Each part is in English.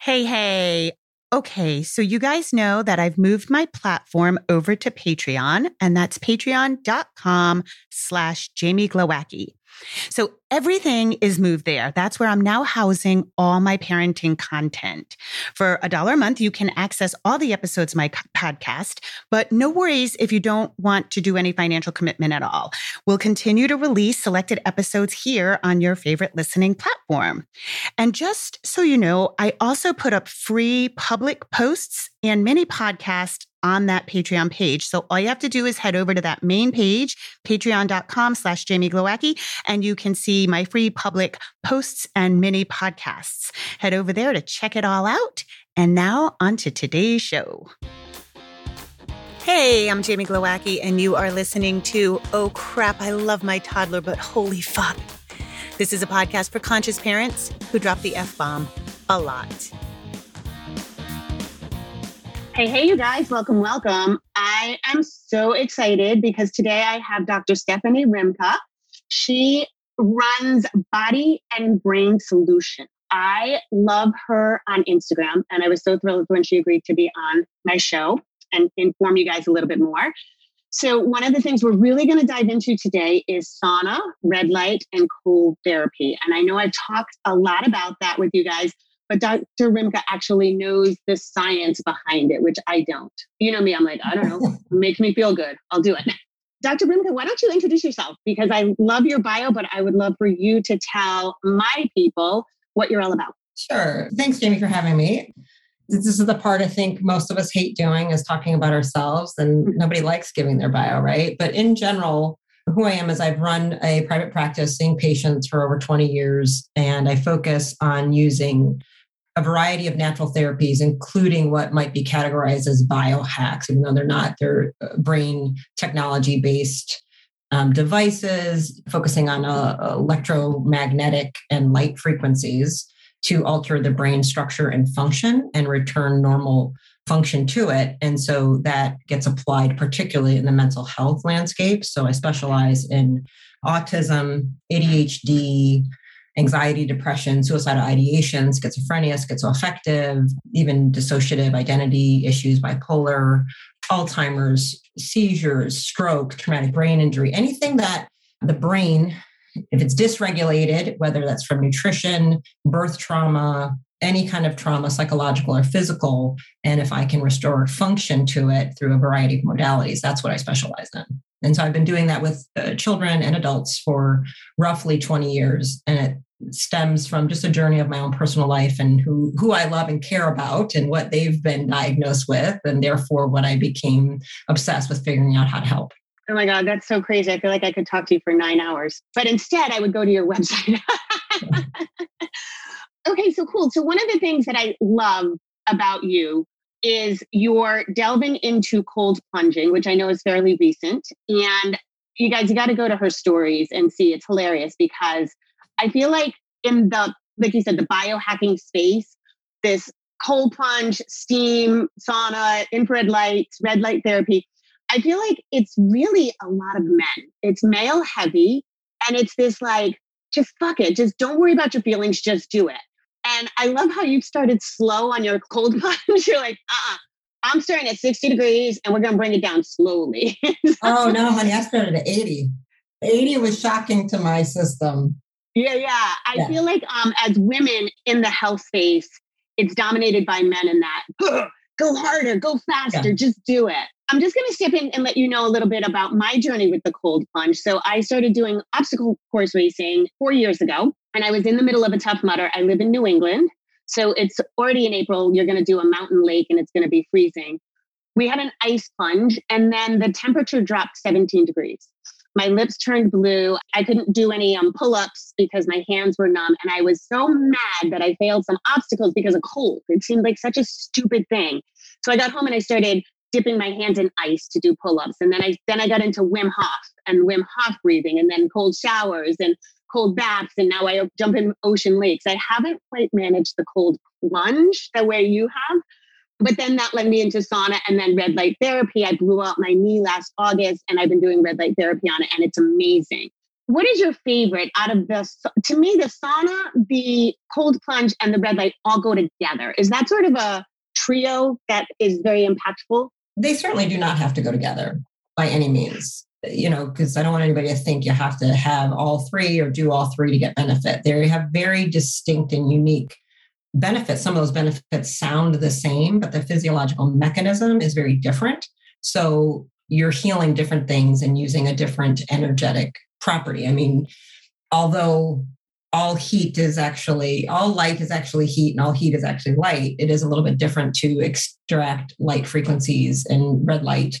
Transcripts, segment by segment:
Hey, hey. Okay, so you guys know that I've moved my platform over to Patreon, and that's patreon.com slash Jamie Glowacki. So everything is moved there. That's where I'm now housing all my parenting content. For a dollar a month, you can access all the episodes of my podcast, but no worries if you don't want to do any financial commitment at all. We'll continue to release selected episodes here on your favorite listening platform. And just so you know, I also put up free public posts and mini podcasts on that Patreon page. So all you have to do is head over to that main page, patreon.com slash Jamie Glowacki, and you can see my free public posts and mini podcasts. Head over there to check it all out. And now on to today's show. Hey, I'm Jamie Glowacki, and you are listening to Oh Crap, I Love My Toddler, but Holy Fuck. This is a podcast for conscious parents who drop the F bomb a lot. Hey, hey, you guys, welcome, welcome. I am so excited because today I have Dr. Stephanie Rimka. She runs Body and Brain Solution. I love her on Instagram, and I was so thrilled when she agreed to be on my show and inform you guys a little bit more. So, one of the things we're really going to dive into today is sauna, red light, and cold therapy. And I know I've talked a lot about that with you guys but Dr. Rimka actually knows the science behind it, which I don't. You know me, I'm like, I don't know, make me feel good. I'll do it. Dr. Rimka, why don't you introduce yourself? Because I love your bio, but I would love for you to tell my people what you're all about. Sure. Thanks, Jamie, for having me. This is the part I think most of us hate doing is talking about ourselves, and mm-hmm. nobody likes giving their bio, right? But in general, who I am is I've run a private practice seeing patients for over 20 years, and I focus on using a variety of natural therapies, including what might be categorized as biohacks, even though they're not, they're uh, brain technology based um, devices, focusing on uh, electromagnetic and light frequencies to alter the brain structure and function and return normal function to it. And so that gets applied particularly in the mental health landscape. So I specialize in autism, ADHD, anxiety, depression, suicidal ideation, schizophrenia, schizoaffective, even dissociative identity issues, bipolar, Alzheimer's, seizures, stroke, traumatic brain injury, anything that the brain, if it's dysregulated, whether that's from nutrition, birth trauma, any kind of trauma, psychological or physical, and if I can restore function to it through a variety of modalities, that's what I specialize in. And so I've been doing that with uh, children and adults for roughly 20 years. And it stems from just a journey of my own personal life and who, who I love and care about and what they've been diagnosed with. And therefore, what I became obsessed with figuring out how to help. Oh my God, that's so crazy. I feel like I could talk to you for nine hours. But instead, I would go to your website. okay, so cool. So, one of the things that I love about you is you're delving into cold plunging, which I know is fairly recent. And you guys, you got to go to her stories and see. It's hilarious because I feel like in the, like you said, the biohacking space, this cold plunge, steam, sauna, infrared lights, red light therapy, I feel like it's really a lot of men. It's male heavy. And it's this like, just fuck it. Just don't worry about your feelings. Just do it. And I love how you started slow on your cold plunge. You're like, uh uh-uh, I'm starting at 60 degrees and we're going to bring it down slowly. oh, no, honey, I started at 80. 80 was shocking to my system. Yeah, yeah. I yeah. feel like um, as women in the health space, it's dominated by men in that go harder, go faster, yeah. just do it. I'm just going to step in and let you know a little bit about my journey with the cold plunge. So I started doing obstacle course racing four years ago and I was in the middle of a tough mudder. I live in New England. So it's already in April. You're going to do a mountain lake and it's going to be freezing. We had an ice plunge and then the temperature dropped 17 degrees. My lips turned blue. I couldn't do any um, pull ups because my hands were numb. And I was so mad that I failed some obstacles because of cold. It seemed like such a stupid thing. So I got home and I started dipping my hands in ice to do pull ups. And then I, then I got into Wim Hof and Wim Hof breathing and then cold showers and cold baths and now I jump in ocean lakes. I haven't quite managed the cold plunge the way you have. But then that led me into sauna and then red light therapy. I blew out my knee last August and I've been doing red light therapy on it and it's amazing. what is your favorite out of the to me the sauna the cold plunge and the red light all go together is that sort of a trio that is very impactful they certainly do not have to go together by any means you know because i don't want anybody to think you have to have all three or do all three to get benefit. They have very distinct and unique benefits. Some of those benefits sound the same but the physiological mechanism is very different. So you're healing different things and using a different energetic property. I mean, although all heat is actually all light is actually heat and all heat is actually light it is a little bit different to extract light frequencies and red light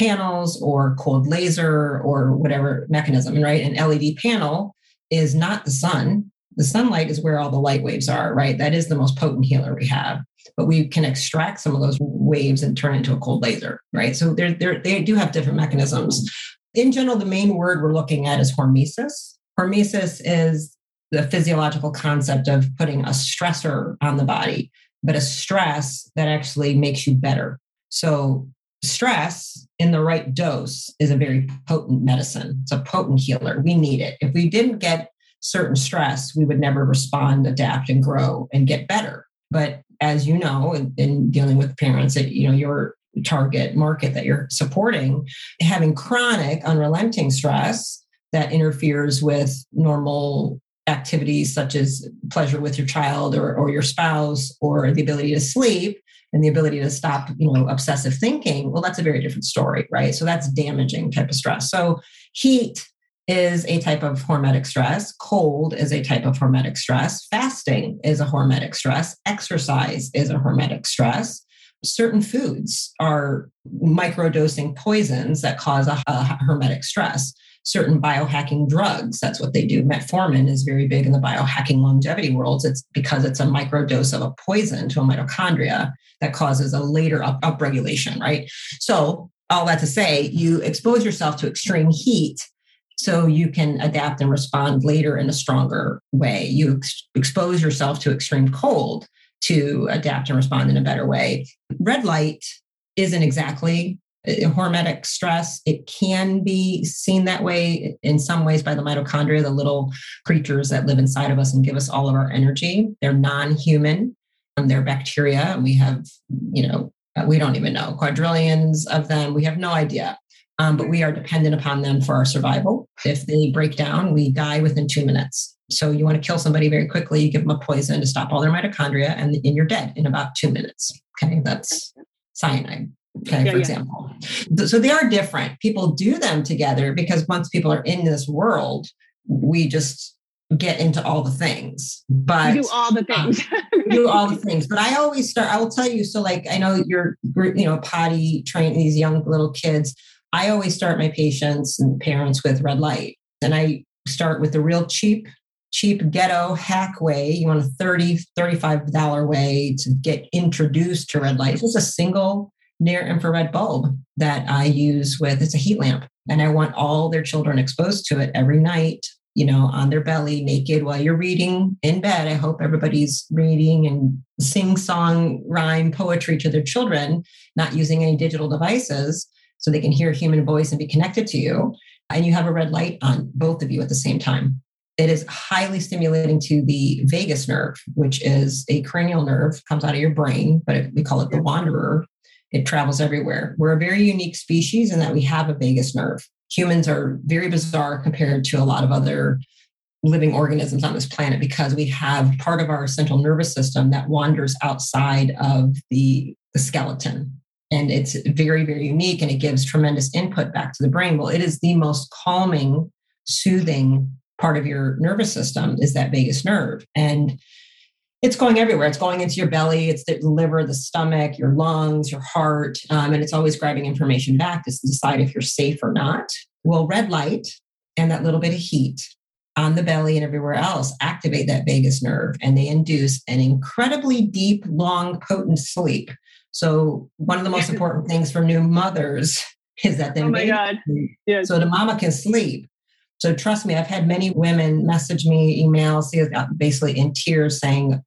panels or cold laser or whatever mechanism right? An led panel is not the sun. The sunlight is where all the light waves are right? That is the most potent healer we have. But we can extract some of those waves and turn it into a cold laser right? So they're, they're, they do have different mechanisms. In general, the main word we're looking at is hormesis. Hormesis is the physiological concept of putting a stressor on the body, but a stress that actually makes you better. So, stress in the right dose is a very potent medicine. It's a potent healer. We need it. If we didn't get certain stress, we would never respond, adapt, and grow and get better. But as you know, in, in dealing with parents, that you know, your target market that you're supporting, having chronic, unrelenting stress that interferes with normal activities such as pleasure with your child or, or your spouse or the ability to sleep and the ability to stop you know obsessive thinking well that's a very different story right? So that's damaging type of stress. So heat is a type of hormetic stress. Cold is a type of hormetic stress. Fasting is a hormetic stress. Exercise is a hormetic stress. Certain foods are microdosing poisons that cause a, a hormetic stress certain biohacking drugs. That's what they do. Metformin is very big in the biohacking longevity worlds. It's because it's a microdose of a poison to a mitochondria that causes a later up, upregulation, right? So, all that to say, you expose yourself to extreme heat so you can adapt and respond later in a stronger way. You ex- expose yourself to extreme cold to adapt and respond in a better way. Red light isn't exactly hormetic stress. It can be seen that way in some ways by the mitochondria, the little creatures that live inside of us and give us all of our energy. They're non human, and they're bacteria. And We have, you know, we don't even know quadrillions of them. We have no idea. Um, but we are dependent upon them for our survival. If they break down, we die within two minutes. So you want to kill somebody very quickly, you give them a poison to stop all their mitochondria, and, and you're dead in about two minutes. Okay, that's cyanide. Okay, yeah, for example. So they are different. People do them together because once people are in this world, we just get into all the things. But you do all the um, things. do all the things. But I always start, I will tell you, so like I know you're you know, potty training these young little kids. I always start my patients and parents with red light. And I start with the real cheap cheap ghetto hack way. You want a 30 $35 way to get introduced to red light. It's just a single near infrared bulb that I use with it's a heat lamp. And I want all their children exposed to it every night, you know, on their belly, naked while you're reading in bed. I hope everybody's reading and sing song, rhyme, poetry to their children, not using any digital devices so they can hear human voice and be connected to you. And you have a red light on both of you at the same time. It is highly stimulating to the vagus nerve, which is a cranial nerve, comes out of your brain, but it, we call it the wanderer. It travels everywhere. We're a very unique species in that we have a vagus nerve. Humans are very bizarre compared to a lot of other living organisms on this planet because we have part of our central nervous system that wanders outside of the, the skeleton. And it's very, very unique and it gives tremendous input back to the brain. Well, it is the most calming, soothing part of your nervous system is that vagus nerve. And it's going everywhere. It's going into your belly, it's the liver, the stomach, your lungs, your heart, um, and it's always grabbing information back to decide if you're safe or not. Well, red light and that little bit of heat on the belly and everywhere else activate that vagus nerve and they induce an incredibly deep, long, potent sleep. So, one of the most important things for new mothers is that they oh my God. Yes. so the mama can sleep so trust me, I've had many women message me, emails, basically in tears saying,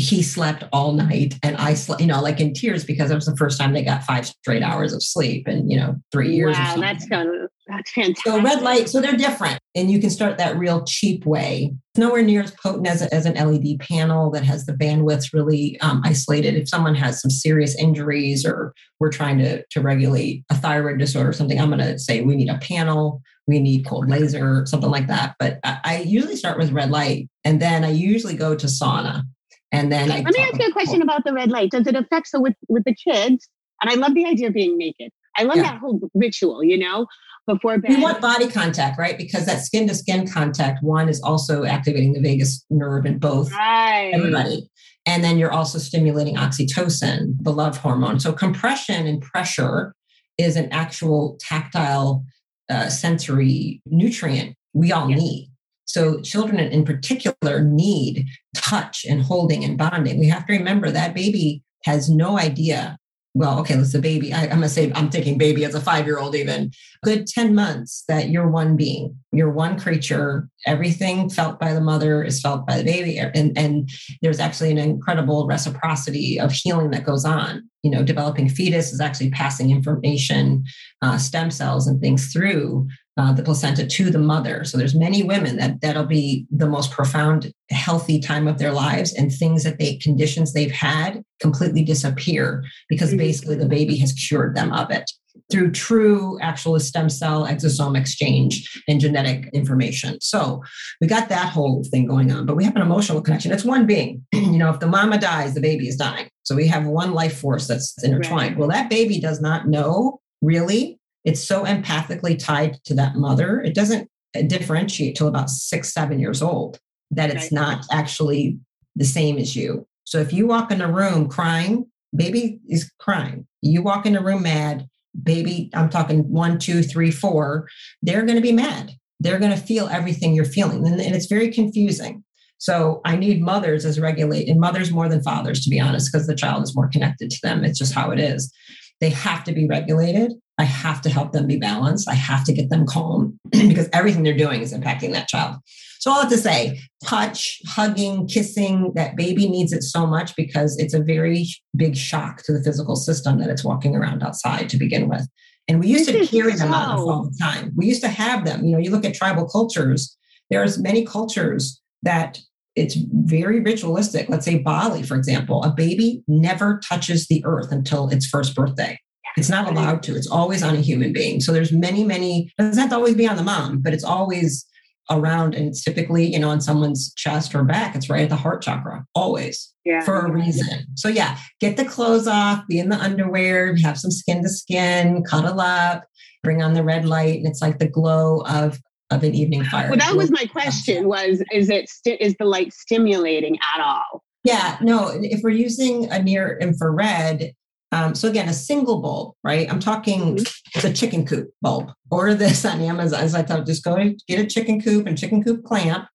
he slept all night and I slept, you know, like in tears because it was the first time they got five straight hours of sleep in, you know, three years. Wow, that's kind of That's fantastic. So red light, so they're different. And you can start that real cheap way. It's nowhere near as potent as, as an LED panel that has the bandwidths really um, isolated. If someone has some serious injuries or we're trying to, to regulate a thyroid disorder or something, I'm going to say we need a panel, we need cold laser, something like that. But I, I usually start with red light and then I usually go to sauna. And then I let me ask you a question about the red light. Does it affect so with with the kids? And I love the idea of being naked. I love yeah. that whole ritual, you know before bed. We want body contact, right? Because that skin to skin contact, one is also activating the vagus nerve in both right. everybody. And then you're also stimulating oxytocin, the love hormone. So compression and pressure is an actual tactile uh, sensory nutrient we all yes. need. So children in particular need touch and holding and bonding. We have to remember that baby has no idea well, okay, let's say baby. I, am gonna say I'm thinking baby as a five year old, even good 10 months that you're one being, you're one creature. Everything felt by the mother is felt by the baby. And, and there's actually an incredible reciprocity of healing that goes on. You know, developing fetus is actually passing information, uh, stem cells and things through uh, the placenta to the mother. So there's many women that that'll be the most profound healthy time of their lives and things that they conditions they've had completely disappear because mm-hmm. basically the baby has cured them of it through true actual stem cell exosome exchange and genetic information. So we got that whole thing going on, but we have an emotional connection. It's one being. you know, if the mama dies, the baby is dying. So we have one life force that's intertwined. Right. Well, that baby does not know really it's so empathically tied to that mother. It doesn't uh, differentiate till about six, seven years old that it's not actually the same as you. So if you walk in a room crying, baby is crying. You walk in a room mad, baby, I'm talking one, two, three, four, they're going to be mad. They're going to feel everything you're feeling. And, and it's very confusing. So I need mothers as regulate, and mothers more than fathers, to be honest, because the child is more connected to them. It's just how it is. They have to be regulated. I have to help them be balanced. I have to get them calm because everything they're doing is impacting that child. So all have to say, touch, hugging, kissing, that baby needs it so much because it's a very big shock to the physical system that it's walking around outside to begin with. And we used to carry them out all the time. We used to have them. You know, you look at tribal cultures, there's many cultures that it's very ritualistic. Let's say Bali, for example, a baby never touches the earth until its first birthday. It's not allowed to. It's always on a human being. So there's many, many, it doesn't have to always be on the mom, but it's always around and it's typically, you know, on someone's chest or back. It's right at the heart chakra, always yeah. for a reason. So yeah, get the clothes off, be in the underwear, have some skin to skin, cuddle up, bring on the red light. And it's like the glow of of an evening fire. Well, that was my question was, is it, st- is the light stimulating at all? Yeah, no, if we're using a near infrared, um, so again, a single bulb, right? I'm talking mm-hmm. the chicken coop bulb. Order this on Amazon. As I thought, just go get a chicken coop and chicken coop clamp.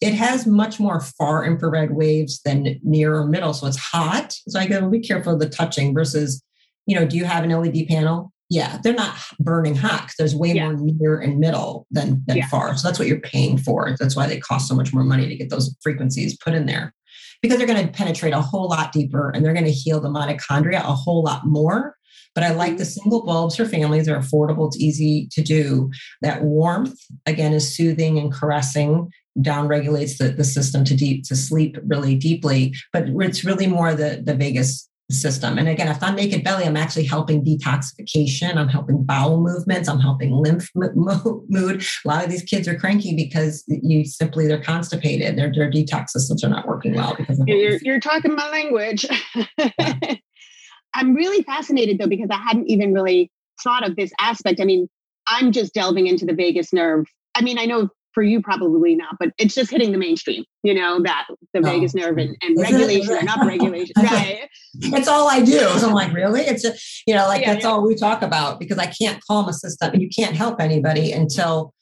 It has much more far infrared waves than near or middle, so it's hot. So I go be careful of the touching versus, you know, do you have an LED panel? Yeah, they're not burning hot because there's way yeah. more near and middle than than yeah. far. So that's what you're paying for. That's why they cost so much more money to get those frequencies put in there because they're going to penetrate a whole lot deeper and they're going to heal the mitochondria a whole lot more. But I like the mm-hmm. single bulbs for families. They're affordable, it's easy to do. That warmth, again, is soothing and caressing, down regulates the, the system to deep to sleep really deeply. But it's really more the, the vagus system. And again, if I'm naked belly, I'm actually helping detoxification. I'm helping bowel movements. I'm helping lymph mood. A lot of these kids are cranky because you simply they're constipated. Their their detox systems are not working well because of you're, you're talking my language. I'm really fascinated though because I hadn't even really thought of this aspect. I mean, I'm just delving into the vagus nerve. I mean, I know for you probably not but it's just hitting the mainstream you know that the oh. vagus nerve and, and regulation and upregulation right? It's all i do so i'm like really? It's just you know like yeah, that's yeah. all we talk about because i can't calm a system and you can't help anybody until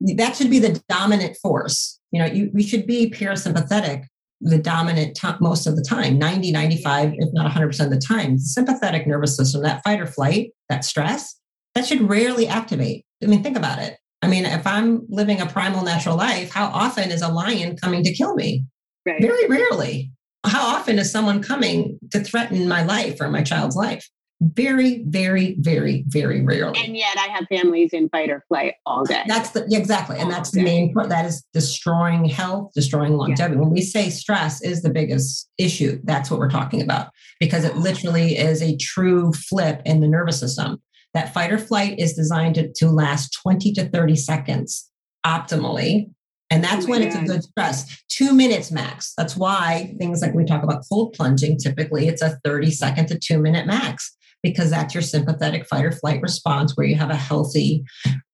that should be the dominant force you know you, we should be parasympathetic the dominant t- most of the time 90 95 if not 100% of the time. The sympathetic nervous system that fight or flight that stress that should rarely activate. I mean think about it I mean, if I'm living a primal natural life, how often is a lion coming to kill me? Right. Very rarely. How often is someone coming to threaten my life or my child's life? Very, very, very, very rarely. And yet I have families in fight or flight all day. That's the exactly. And that's the main part. That is destroying health, destroying longevity. Yeah. When we say stress is the biggest issue, that's what we're talking about. Because it literally is a true flip in the nervous system. That fight or flight is designed to, to last 20 to 30 seconds optimally. And that's oh when God. it's a good stress. Two minutes max. That's why things like we talk about cold plunging, typically it's a 30 second to two minute max because that's your sympathetic fight or flight response where you have a healthy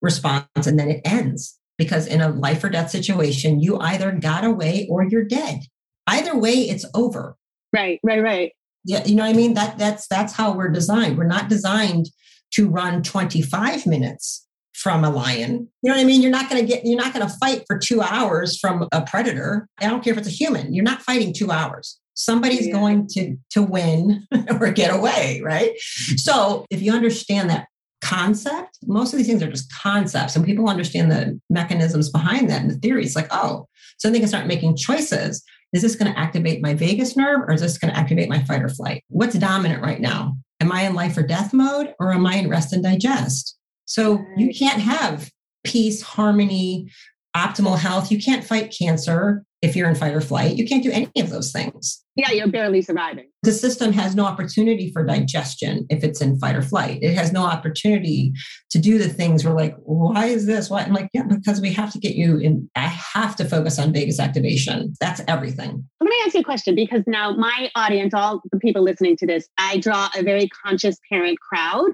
response and then it ends. Because in a life or death situation, you either got away or you're dead. Either way, it's over. Right, right, right. Yeah, you know what I mean? That that's that's how we're designed. We're not designed to run 25 minutes from a lion. You know what I mean? You're not going to get, you're not going to fight for two hours from a predator. I don't care if it's a human. You're not fighting two hours. Somebody's yeah. going to to win or get away, right? So if you understand that concept, most of these things are just concepts, and people understand the mechanisms behind that and the theory. theories. Like, oh, so they can start making choices. Is this going to activate my vagus nerve or is this going to activate my fight or flight? What's dominant right now? Am I in life or death mode or am I in rest and digest? So you can't have peace, harmony, optimal health. You can't fight cancer if you're in fight or flight. You can't do any of those things. Yeah, you're barely surviving. The system has no opportunity for digestion if it's in fight or flight. It has no opportunity to do the things we're like, why is this? Why? I'm like, yeah, because we have to get you in. I have to focus on vagus activation. That's everything. Let me ask you a question because now my audience, all the people listening to this, I draw a very conscious parent crowd.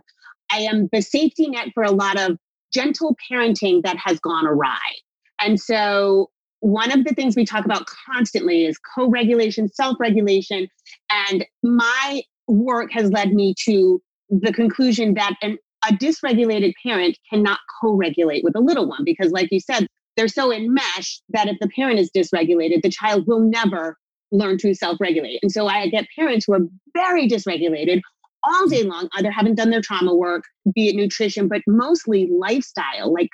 I am the safety net for a lot of gentle parenting that has gone awry. And so one of the things we talk about constantly is co regulation, self regulation. And my work has led me to the conclusion that an, a dysregulated parent cannot co regulate with a little one because, like you said, they're so enmeshed that if the parent is dysregulated, the child will never learn to self regulate. And so I get parents who are very dysregulated all day long, either haven't done their trauma work, be it nutrition, but mostly lifestyle, like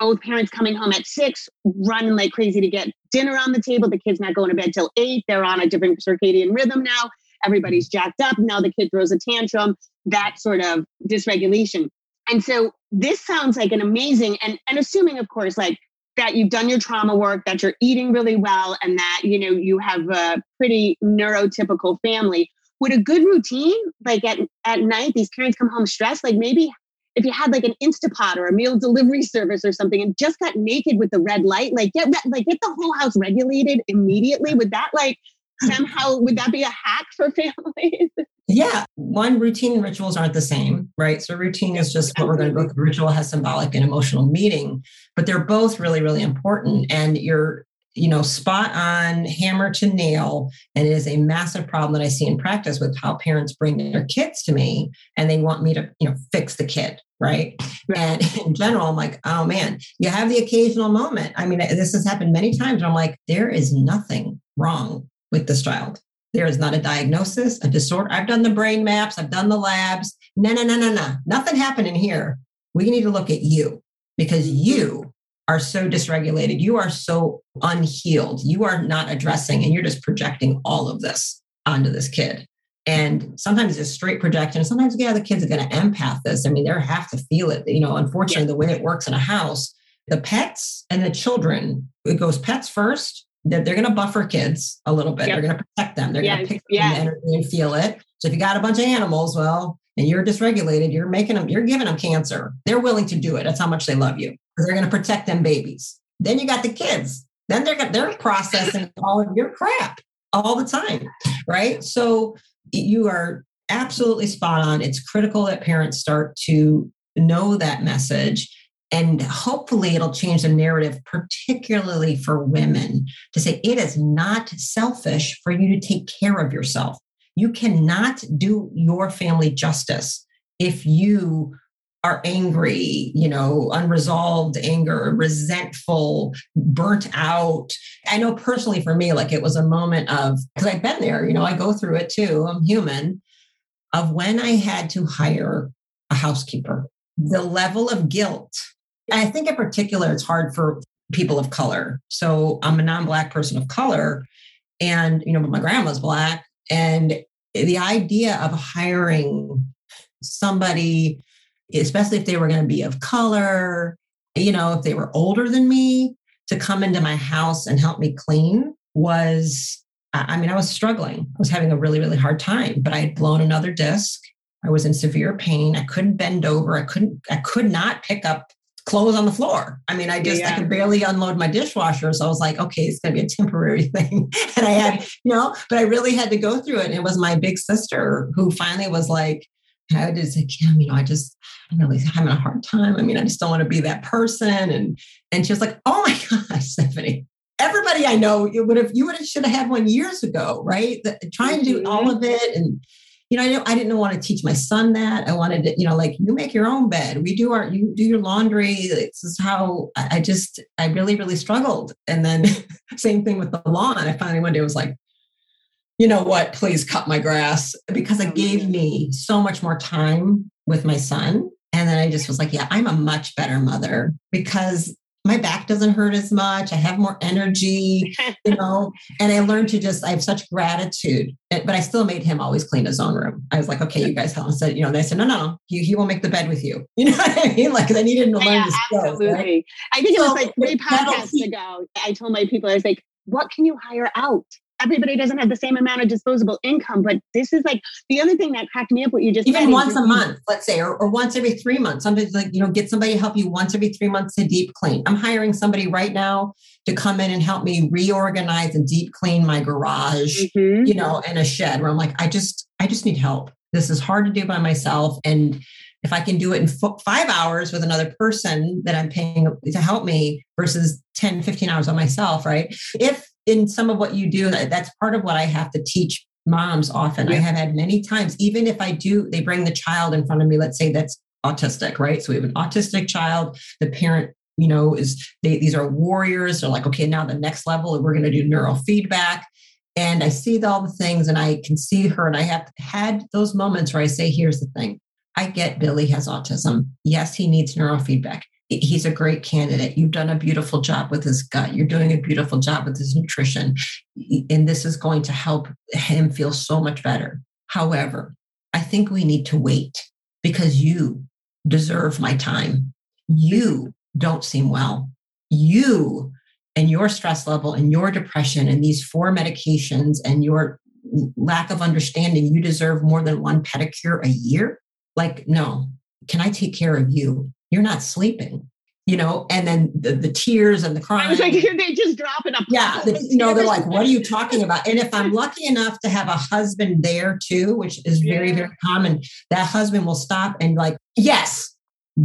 both parents coming home at six, running like crazy to get dinner on the table. The kid's not going to bed till eight. They're on a different circadian rhythm now. Everybody's mm-hmm. jacked up. Now the kid throws a tantrum, that sort of dysregulation. And so this sounds like an amazing, and, and assuming, of course, like that you've done your trauma work, that you're eating really well, and that, you know, you have a pretty neurotypical family. Would a good routine, like at, at night, these parents come home stressed, like maybe if you had like an Instapot or a meal delivery service or something and just got naked with the red light, like get like get the whole house regulated immediately. Would that like somehow would that be a hack for families? Yeah, one routine and rituals aren't the same, right? So routine is just what we're going to go through. Ritual has symbolic and emotional meaning, but they're both really, really important. And you're you know, spot on, hammer to nail. And it is a massive problem that I see in practice with how parents bring their kids to me and they want me to, you know, fix the kid. Right. And in general, I'm like, oh man, you have the occasional moment. I mean, this has happened many times. I'm like, there is nothing wrong with this child. There is not a diagnosis, a disorder. I've done the brain maps, I've done the labs. No, no, no, no, no. Nothing happening here. We need to look at you because you are so dysregulated. You are so unhealed. You are not addressing, and you're just projecting all of this onto this kid. And sometimes it's straight projection. Sometimes, yeah, the kids are going to empath this. I mean, they have to feel it. You know, unfortunately, the way it works in a house, the pets and the children, it goes pets first. They're, they're going to buffer kids a little bit. Yep. They're going to protect them. They're going to pick yeah. the energy and feel it. So if you got a bunch of animals, well, and you're dysregulated, you're making them, you're giving them cancer. They're willing to do it. That's how much they love you they're going to protect them babies. Then you got the kids. Then they're they're processing all of your crap all the time, right? So you are absolutely spot on. It's critical that parents start to know that message and hopefully it'll change the narrative, particularly for women, to say it is not selfish for you to take care of yourself. You cannot do your family justice if you are angry, you know, unresolved anger, resentful, burnt out. I know personally for me, like it was a moment of, because I've been there, you know, I go through it too, I'm human, of when I had to hire a housekeeper, the level of guilt. I think in particular, it's hard for people of color. So I'm a non Black person of color. And, you know, my grandma's Black. And the idea of hiring somebody, especially if they were going to be of color, you know, if they were older than me, to come into my house and help me clean was, I mean, I was struggling. I was having a really, really hard time, but I had blown another disc. I was in severe pain. I couldn't bend over. I couldn't, I could not pick up clothes on the floor. I mean, I just yeah. I could barely unload my dishwasher. So I was like, okay, it's gonna be a temporary thing. and I had, you know, but I really had to go through it. And it was my big sister who finally was like, I just say, Kim, you know, I just I'm really having a hard time. I mean, I just don't want to be that person. And and she was like, oh my gosh, Stephanie. Everybody I know, you would have you would have should have had one years ago, right? The, trying to do all mm-hmm. of it and you know, I didn't, I didn't want to teach my son that. I wanted to, you know, like you make your own bed. We do our, you do your laundry. This is how I just, I really, really struggled. And then same thing with the lawn. I finally one day was like, you know what, please cut my grass because it gave mm-hmm. me so much more time with my son. And then I just was like, yeah, I'm a much better mother because my back doesn't hurt as much. I have more energy, you know, and I learned to just, I have such gratitude. Eh, but I still made him always clean his own room. I was like, okay, you guys help. And said, you know, they said, no, no, he, he will make the bed with you. You know what I mean? Like, I needed to learn yeah, Absolutely. Right? I think so, it was like three podcasts ago. I told my people, I was like, what can you hire out? Everybody doesn't have the same amount of disposable income. But this is like the other thing that cracked me up. What you just even once a month, let's say, or, or once every three months. Sometimes like you know, get somebody to help you once every three months to deep clean. I'm hiring somebody right now to come in and help me reorganize and deep clean my garage, mm-hmm. you know, and a shed where I'm like, I just, I just need help. This is hard to do by myself, and if I can do it in five hours with another person that I'm paying to help me versus 10, 15 hours on myself, right? If in some of what you do, that's part of what I have to teach moms often. Yeah. I have had many times, even if I do, they bring the child in front of me, let's say that's autistic, right? So we have an autistic child, the parent you know is they, these are warriors they're like okay now the next level we're going to do neurofeedback and i see all the things and i can see her and i have had those moments where i say here's the thing i get billy has autism yes he needs neurofeedback he's a great candidate. You've done a beautiful job with his gut. You're doing a beautiful job with his nutrition. And this is going to help him feel so much better. However, I think we need to wait because you deserve my time. You don't seem well. You and your stress level and your depression and these four medications and your lack of understanding, you deserve more than one pedicure a year. Like, no, can I take care of you? You're not sleeping you know, and then the, the tears and the crying. I was like, they just drop it up. Yeah, the, you know, they're like, what are you talking about? And if I'm lucky enough to have a husband there too, which is very, yeah. very common, that husband will stop and like, yes,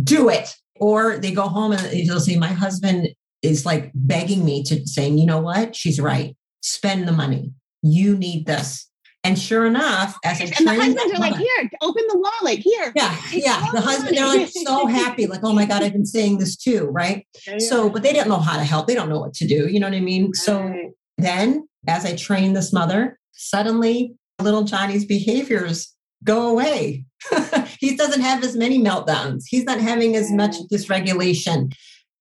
do it. Or they go home and they'll say, my husband is like begging me to saying, you know what? She's right. Spend the money. You need this. And sure enough, as a and the husbands are like, here, open the wallet, here. Yeah, yeah. The husband, they're like so happy, like, oh my God, I've been saying this too, right? Yeah, yeah. So, but they didn't know how to help. They don't know what to do. You know what I mean? So then, as I train this mother, suddenly little Johnny's behaviors go away. he doesn't have as many meltdowns. He's not having as much dysregulation.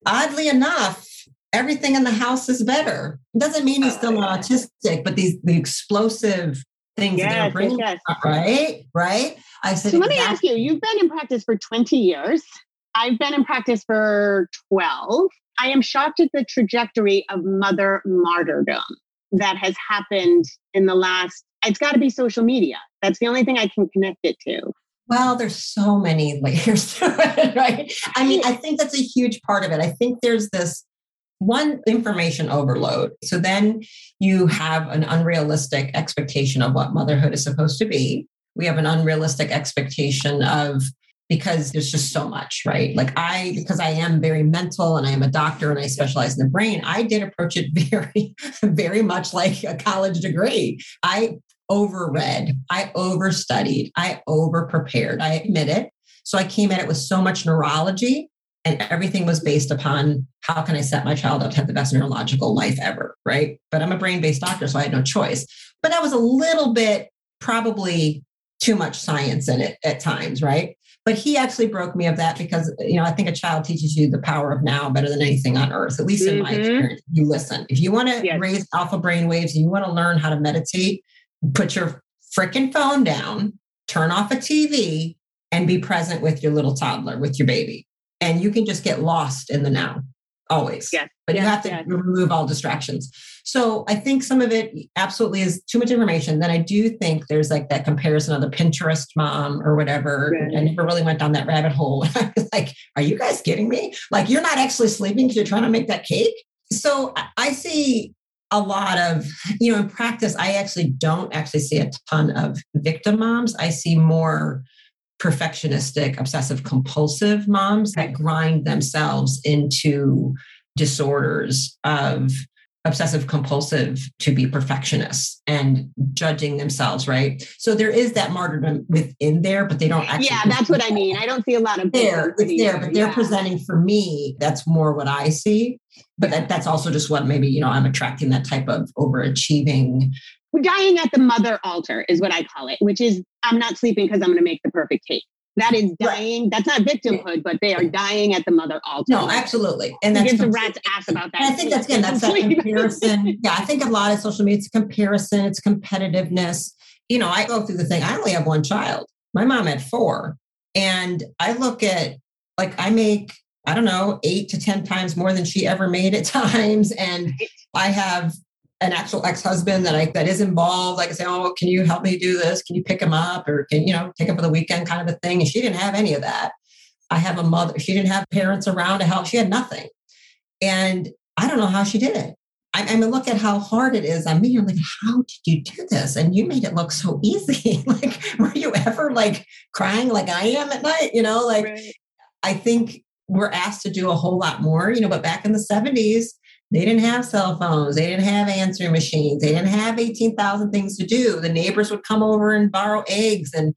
Oddly enough, everything in the house is better. It doesn't mean he's still oh, not autistic, but these the explosive things yes, that bringing yes, yes. right right i said so let exactly. me ask you you've been in practice for 20 years i've been in practice for 12 i am shocked at the trajectory of mother martyrdom that has happened in the last it's got to be social media that's the only thing i can connect it to well, there's so many layers to it, right? I mean, I think that's a huge part of it. I think there's this one information overload. So then you have an unrealistic expectation of what motherhood is supposed to be. We have an unrealistic expectation of because there's just so much, right? Like I, because I am very mental and I am a doctor and I specialize in the brain, I did approach it very, very much like a college degree. I overread, I overstudied, I overprepared. I admit it. So I came at it with so much neurology and everything was based upon how can I set my child up to have the best neurological life ever, right? But I'm a brain based doctor, so I had no choice. But that was a little bit probably too much science in it at times, right? But he actually broke me of that because you know I think a child teaches you the power of now better than anything on earth. At least in mm-hmm. my experience, you listen. If you want to yes. raise alpha brain waves and you want to learn how to meditate, put your freaking phone down, turn off a TV, and be present with your little toddler, with your baby. And you can just get lost in the now always. Yes. But yes, you have to yes. remove all distractions. So I think some of it absolutely is too much information. Then I do think there's like that comparison of the Pinterest mom or whatever. Right. I never really went down that rabbit hole. I was like, are you guys kidding me? Like you're not actually sleeping because you're trying to make that cake. So I see a lot of, you know, in practice, I actually don't actually see a ton of victim moms. I see more perfectionistic, obsessive compulsive moms that grind themselves into disorders of obsessive compulsive to be perfectionists and judging themselves, right? So there is that martyrdom within there, but they don't actually. Yeah, that's what I mean. I don't see a lot of there. It's there, but they're yeah. presenting for me. That's more what I see. But that, that's also just what maybe you know I'm attracting that type of overachieving. Dying at the mother altar is what I call it, which is I'm not sleeping because I'm going to make the perfect cake. That is dying. Right. That's not victimhood, but they are dying at the mother altar. No, absolutely. And that's gives a rat's ass about that. And I think that's again, that's that comparison. yeah, I think a lot of social media, it's comparison, it's competitiveness. You know, I go through the thing. I only have one child. My mom had four. And I look at like I make, I don't know, eight to 10 times more than she ever made at times. And I have an actual ex-husband that I that is involved. Like I say, oh, can you help me do this? Can you pick him up or can you know take him for the weekend kind of a thing? And she didn't have any of that. I have a mother. She didn't have parents around to help. She had nothing, and I don't know how she did it. I, I mean, look at how hard it is on me. You're like, how did you do this? And you made it look so easy. like, were you ever like crying like I am at night? You know, like right. I think we're asked to do a whole lot more. You know, but back in the '70s they didn't have cell phones. They didn't have answering machines. They didn't have 18,000 things to do. The neighbors would come over and borrow eggs. And,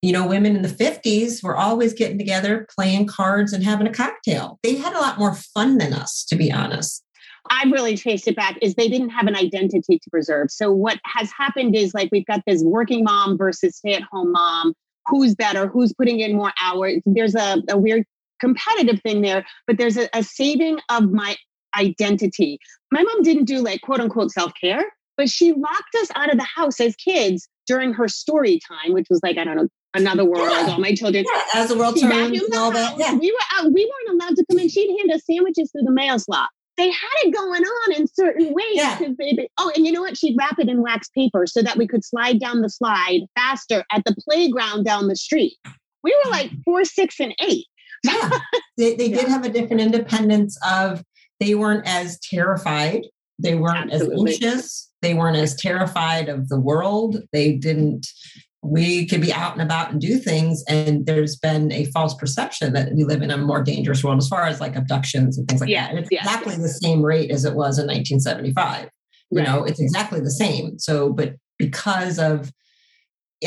you know, women in the 50s were always getting together, playing cards and having a cocktail. They had a lot more fun than us, to be honest. I really traced it back is they didn't have an identity to preserve. So what has happened is like we've got this working mom versus stay-at-home mom. Who's better? Who's putting in more hours? There's a, a weird competitive thing there, but there's a, a saving of my identity. My mom didn't do like quote unquote self care, but she locked us out of the house as kids during her story time, which was like, I don't know, another world, yeah. all my children. Yeah, as the world turns and all that. Yeah. We were out, we weren't allowed to come in. She'd hand us sandwiches through the mail slot. They had it going on in certain ways. Yeah. They, oh, and you know what? She'd wrap it in wax paper so that we could slide down the slide faster at the playground down the street. We were like four, six, and eight. yeah. They, they did have a different independence of they weren't as terrified. They weren't Absolutely. as anxious. They weren't as terrified of the world. They didn't, we could be out and about and do things. And there's been a false perception that we live in a more dangerous world as far as like abductions and things like yeah, that. And it's yeah, exactly the same rate as it was in 1975. You Right. know, it's exactly the same. So, but because of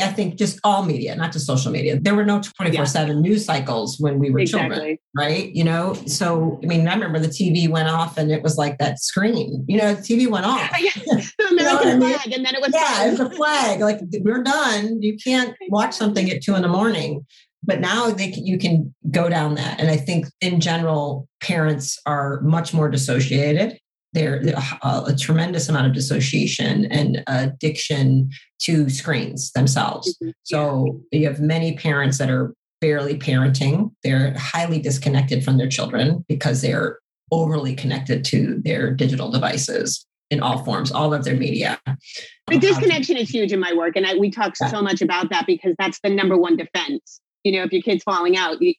I think just all media, not just social media. There were no 24 7 news cycles when we were children, right? You know, so I mean, I remember the TV went off and it was like that screen, you know, the TV went off. the You know I American mean? flag, and then it was yeah, it's a flag. Like we're done. You can't watch something at two in the morning. But now they can, you can go down that. And I think in general, parents are much more dissociated. There uh, a tremendous amount of dissociation and addiction to screens themselves. Mhm. So you have many parents that are barely parenting. They're highly disconnected from their children because they're overly connected to their digital devices in all forms, all of their media. The disconnection is huge in my work, and I, we talk Yeah. so much about that because that's the number one defense. You know, if your kid's falling out, you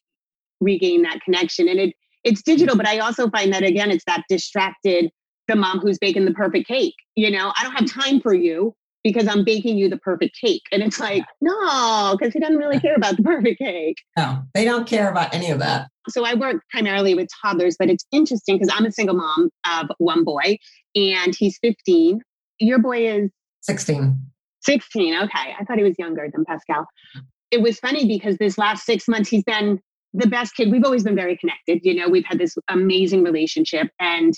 regain that connection, and it it's digital. But I also find that again, it's that distracted the mom who's baking the perfect cake. You know, I don't have time for you because I'm baking you the perfect cake, and it's like no, because he doesn't really care about the perfect cake. No, they don't care about any of that. so I work primarily with toddlers, but it's interesting because I'm a single mom of one boy and he's 15. Your boy is 16. 16. Okay. I thought he was younger than Pascal. It was funny because this last six months, he's been the best kid. We've always been very connected. You know, we've had this amazing relationship. And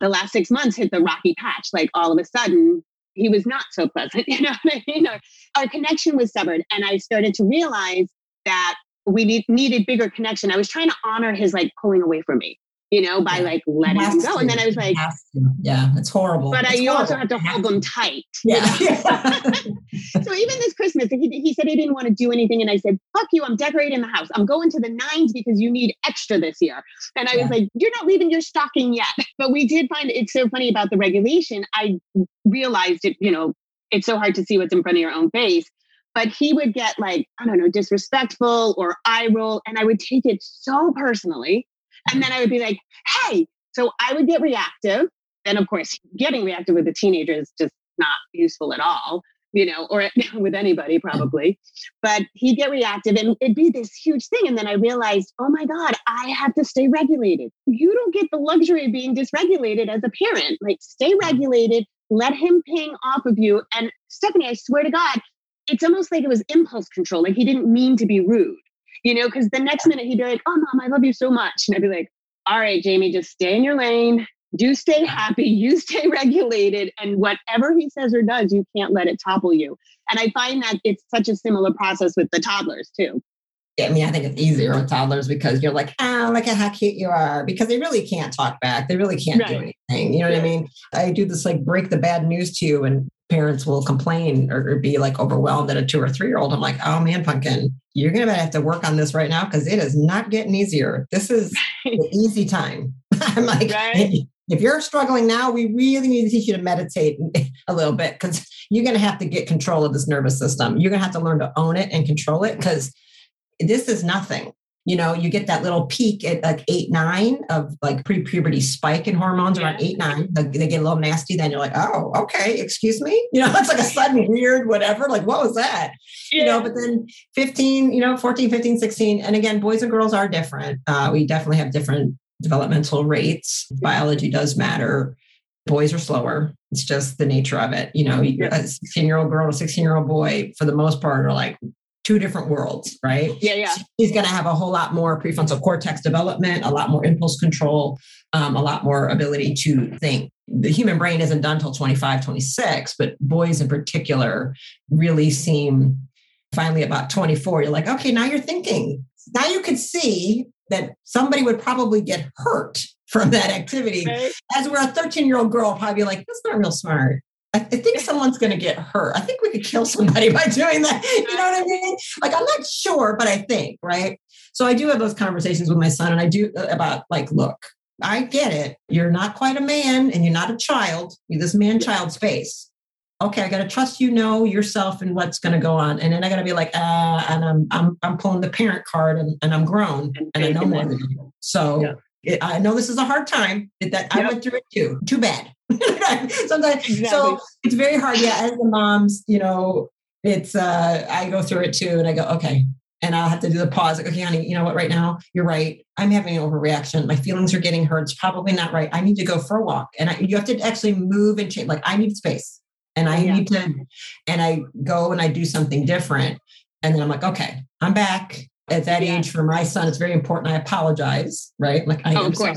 the last six months hit the rocky patch. Like all of a sudden, he was not so pleasant. You know I mean? Our, our connection was severed. And I started to realize that we need, needed bigger connection. I was trying to honor his like pulling away from me. You know, by like letting him go. And then I was like, yeah, it's horrible. But it's I, you horrible. also have to hold them tight. Yeah. so even this Christmas, he, he said he didn't want to do anything. And I said, fuck you, I'm decorating the house. I'm going to the nines because you need extra this year. And I yeah. was like, you're not leaving your stocking yet. But we did find it's so funny about the regulation. I realized it, you know, it's so hard to see what's in front of your own face but he would get like i don't know disrespectful or eye roll and i would take it so personally and then I would be like, hey, so I would get reactive. And of course, getting reactive with a teenager is just not useful at all, you know, or with anybody probably. But he'd get reactive and it'd be this huge thing. And then I realized, oh my God, I have to stay regulated. You don't get the luxury of being dysregulated as a parent. Like, stay mm-hmm. regulated, let him ping off of you. And Stephanie, I swear to God, it's almost like it was impulse control. Like he didn't mean to be rude you know, because the next minute he'd be like, oh, mom, I love you so much. And I'd be like, all right, Jamie, just stay in your lane. Do stay happy. You stay regulated. And whatever he says or does, you can't let it topple you. And I find that it's such a similar process with the toddlers too. I mean, I think it's easier with toddlers because you're like, oh, look at how cute you are. Because they really can't talk back. They really can't right. do anything. You know what I mean? I do this like break the bad news to you, and parents will complain or, be like overwhelmed at a two or three year old. I'm like, oh man, pumpkin, you're going to have to work on this right now because it is not getting easier. This is the easy time. I'm like, right? if you're struggling now, we really need to teach you to meditate a little bit because you're going to have to get control of this nervous system. You're going to have to learn to own it and control it because this is nothing you know, you get that little peak at like eight, nine of like pre puberty spike in hormones around eight, nine. They get a little nasty. Then you're like, oh, okay, excuse me. You know, it's like a sudden weird whatever. Like, what was that? Yeah. You know, but then 15, you know, 14, 15, 16. And again, boys and girls are different. Uh, we definitely have different developmental rates. Biology does matter. Boys are slower. It's just the nature of it. You know, a 16 year old girl, a 16 year old boy, for the most part, are like two different worlds, right? Yeah, yeah. He's going to have a whole lot more prefrontal cortex development, a lot more impulse control, um, a lot more ability to think. The human brain isn't done till 25, 26, but boys in particular really seem finally about 24. You're like, okay, now you're thinking. Now you could see that somebody would probably get hurt from that activity. Right. As we're a 13 year old girl, probably be like, that's not real smart. I, think someone's going to get hurt. I think we could kill somebody by doing that. You know what I mean? Like, I'm not sure, but I think, right? So I do have those conversations with my son, and I do uh, about like, look, I get it. You're not quite a man and you're not a child. You're this man child space. Okay, I got to trust you know yourself and what's going to go on. And then I got to be like, ah, uh, and I'm, I'm, I'm pulling the parent card and, and I'm grown and, and I know more than you. So yeah. I know this is a hard time that yep. I went through it too. Too bad. Sometimes, exactly. so it's very hard. Yeah, as the moms, you know, it's uh, I go through it too, and I go, okay, and I'll have to do the pause. Like, okay, honey, you know what? Right now, you're right. I'm having an overreaction. My feelings are getting hurt. It's probably not right. I need to go for a walk, and I, you have to actually move and change. Like, I need space, and I yeah. need to, and I go and I do something different, and then I'm like, okay, I'm back. At that yeah. age, for my son, it's very important. I apologize, right? Like, I oh, am sorry.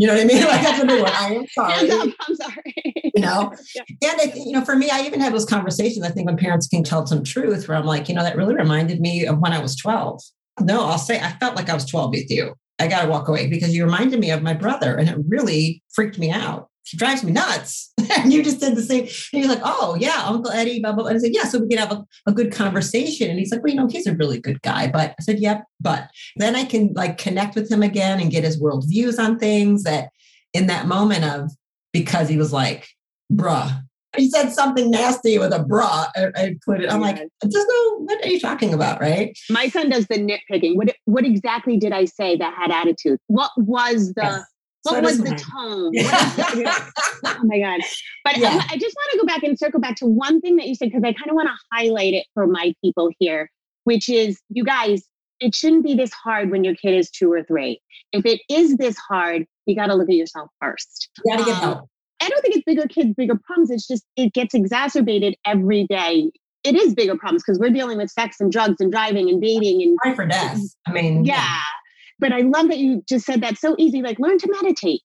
You know what I mean? Like that's a big one. I am sorry. I'm sorry. You know, yeah. and I, you know, for me, I even have those conversations. I think when parents can tell some truth, where I'm like, you know, that really reminded me of when I was 12. No, I'll say I felt like I was 12 with you. I got to walk away because you reminded me of my brother, and it really freaked me out he drives me nuts. and you just did the same. And he's like, oh, yeah, Uncle Eddie, blah, blah, blah. And I said, yeah, so we can have a, a good conversation. And he's like, well, you know, he's a really good guy. But I said, yep, yeah, but then I can like connect with him again and get his world views on things that in that moment of, because he was like, bruh, he said something nasty with a bruh. I, I put it. I'm like, just know what are you talking about, right? My son does the nitpicking. What what exactly did I say that had attitude? What was the yes. What so was the tone? oh my God. But yeah. I, I, just want to go back and circle back to one thing that you said, because I kind of want to highlight it for my people here, which is you guys, it shouldn't be this hard when your kid is two or three. If it is this hard, you got to look at yourself first. You got to get um, help. I don't think it's bigger kids, bigger problems. It's just, it gets exacerbated every day. It is bigger problems because we're dealing with sex and drugs and driving and dating and Time for death. I mean, yeah. yeah but I love that you just said that so easy. Like, learn to meditate,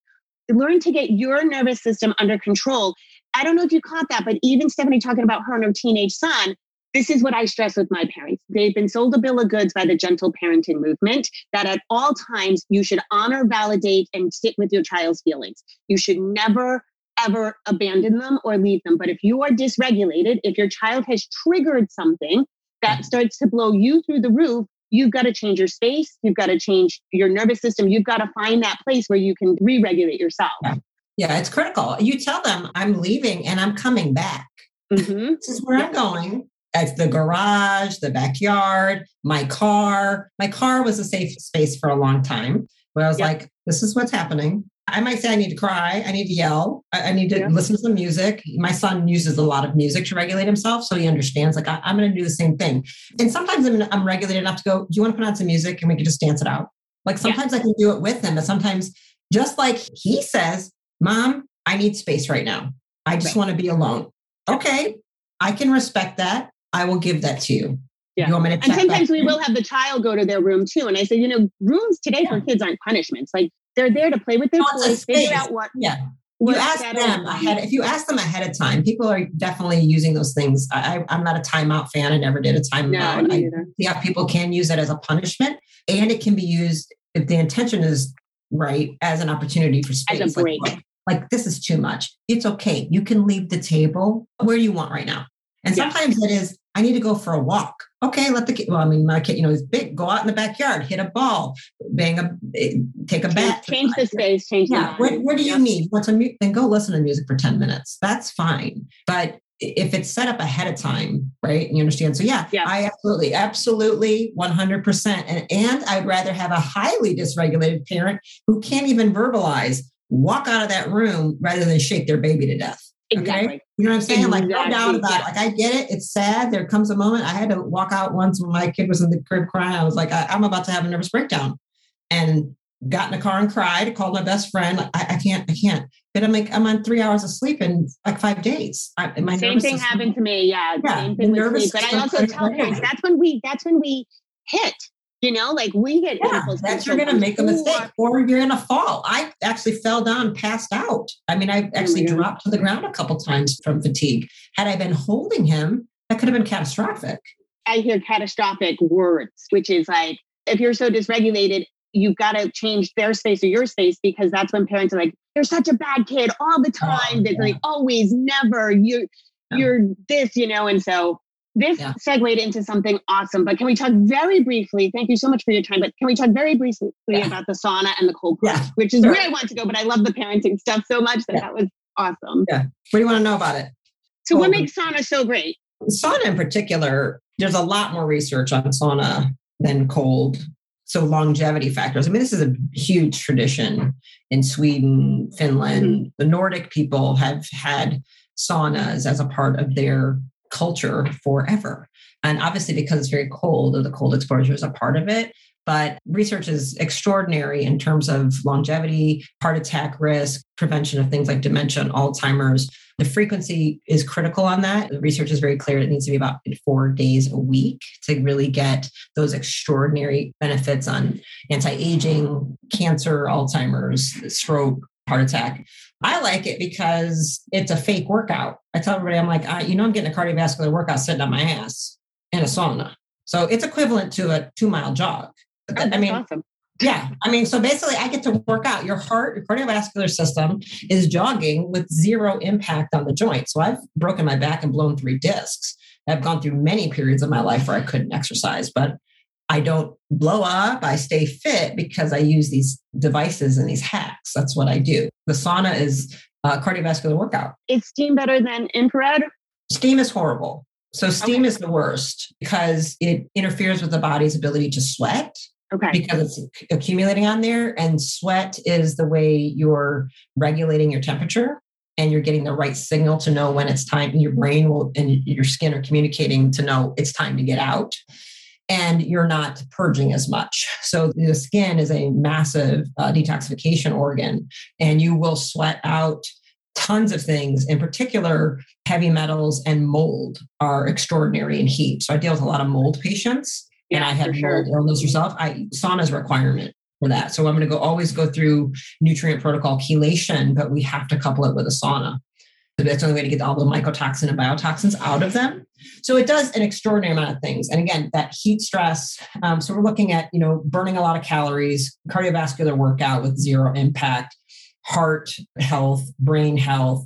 learn to get your nervous system under control. I don't know if you caught that, but even Stephanie talking about her and her teenage son, this is what I stress with my parents. They've been sold a bill of goods by the gentle parenting movement that at all times you should honor, validate, and sit with your child's feelings. You should never, ever abandon them or leave them. But if you are dysregulated, if your child has triggered something that starts to blow you through the roof, you've got to change your space. You've got to change your nervous system. You've got to find that place where you can re regulate yourself. Yeah. yeah. it's critical. You tell them, I'm leaving and I'm coming back. Mm-hmm. This is where yeah. I'm going It's the garage, the backyard, my car. My car was a safe space for a long time where I was like, this is what's happening. I might say I need to cry, I need to yell, I, need to listen to some music. My son uses a lot of music to regulate himself. So he understands, like, I, am going to do the same thing. And sometimes I'm, I'm regulated enough to go, do you want to put on some music and we can just dance it out? Like sometimes I can do it with him, but sometimes just like he says, Mom, I need space right now. I just right. want to be alone. Okay, I can respect that. I will give that to you. Yeah. You and sometimes we will have the child go to their room too. And I say, you know, rooms today yeah. for kids aren't punishments. Like they're there to play with their toys, figure out what. Yeah. You ask them ahead. If you ask them ahead of time, people are definitely using those things. I, am not a timeout fan. I never did a timeout. No, yeah, people can use it as a punishment, and it can be used if the intention is right as an opportunity for space. As a break. Like, like this is too much. It's okay. You can leave the table where you want right now. And sometimes it is I need to go for a walk. Okay, let the kid. Well, I mean, my kid, you know, he's big. Go out in the backyard, hit a ball, bang a, eh, take a bat. Change the space. Change. Yeah. What, what do you need? What's a mu- then go listen to music for ten minutes. That's fine. But if it's set up ahead of time, right? You understand? So yeah, yeah. I absolutely, absolutely, one hundred percent. And and I'd rather have a highly dysregulated parent who can't even verbalize walk out of that room rather than shake their baby to death. Exactly. Okay? You know what I'm saying? Exactly. Like, no doubt about it. Like, I get it. It's sad. There comes a moment. I had to walk out once when my kid was in the crib crying. I was like, I, am about to have a nervous breakdown. And got in the car and cried, called my best friend. I, I can't, I can't. But I'm like, I'm on three hours of sleep in like five days. I, my same thing happened to me. Yeah. yeah same thing with sleep. But I also tell parents that's when we, that's when we hit you know, like we get yeah, that's you're going to make a mistake or you're going to fall. I actually fell down, passed out. I mean, I oh actually oh dropped to the ground a couple times from fatigue. Had I been holding him, that could have been catastrophic. I hear catastrophic words, which is like if you're so dysregulated, you've got to change their space or your space because that's when parents are like, "You're such a bad kid all the oh, time." Oh, There's yeah. like always, never. You, you're this, you know, and so this yeah. segued into something awesome, but can we talk very briefly? Thank you so much for your time, but can we talk very briefly yeah. about the sauna and the cold plunge, yeah. which is sure. where I want to go, but I love the parenting stuff so much that that was awesome. Yeah. What do you want to know about it? So, what makes sauna so great? Sauna in particular, there's a lot more research on sauna than cold. So, longevity factors. I mean, this is a huge tradition in Sweden, Finland. Mm-hmm. The Nordic people have had saunas as a part of their culture forever. And obviously, because it's very cold, the cold exposure is a part of it. But research is extraordinary in terms of longevity, heart attack risk, prevention of things like dementia and Alzheimer's. The frequency is critical on that. The research is very clear. It needs to be about four days a week to really get those extraordinary benefits on anti aging, cancer, Alzheimer's, stroke, heart attack. I like it because it's a fake workout. I tell everybody, I'm like, I, you know, I'm getting a cardiovascular workout sitting on my ass in a sauna. So it's equivalent to a two mile jog. Oh, I mean, awesome. yeah. I mean, so basically, I get to work out. Your heart, your cardiovascular system is jogging with zero impact on the joint. So I've broken my back and blown three discs. I've gone through many periods of my life where I couldn't exercise, but I don't blow up. I stay fit because I use these devices and these hacks. That's what I do. The sauna is a cardiovascular workout. Is steam better than infrared? Steam is horrible. So steam okay. is the worst because it interferes with the body's ability to sweat. Okay. Because it's accumulating on there. And sweat is the way you're regulating your temperature and you're getting the right signal to know when it's time. Your brain will and your skin are communicating to know it's time to get out and you're not purging as much. So the skin is a massive uh, detoxification organ, and you will sweat out tons of things. In particular, heavy metals and mold are extraordinary in heat. So I deal with a lot of mold patients, yeah, and I have sure. mold illness yourself. I sauna's requirement for that. So I'm going to go always go through nutrient protocol chelation, but we have to couple it with a sauna. That's the only way to get all the mycotoxin and biotoxins out of them. So it does an extraordinary amount of things. And again, that heat stress. Um, so we're looking at, you know, burning a lot of calories, cardiovascular workout with zero impact, heart health, brain health,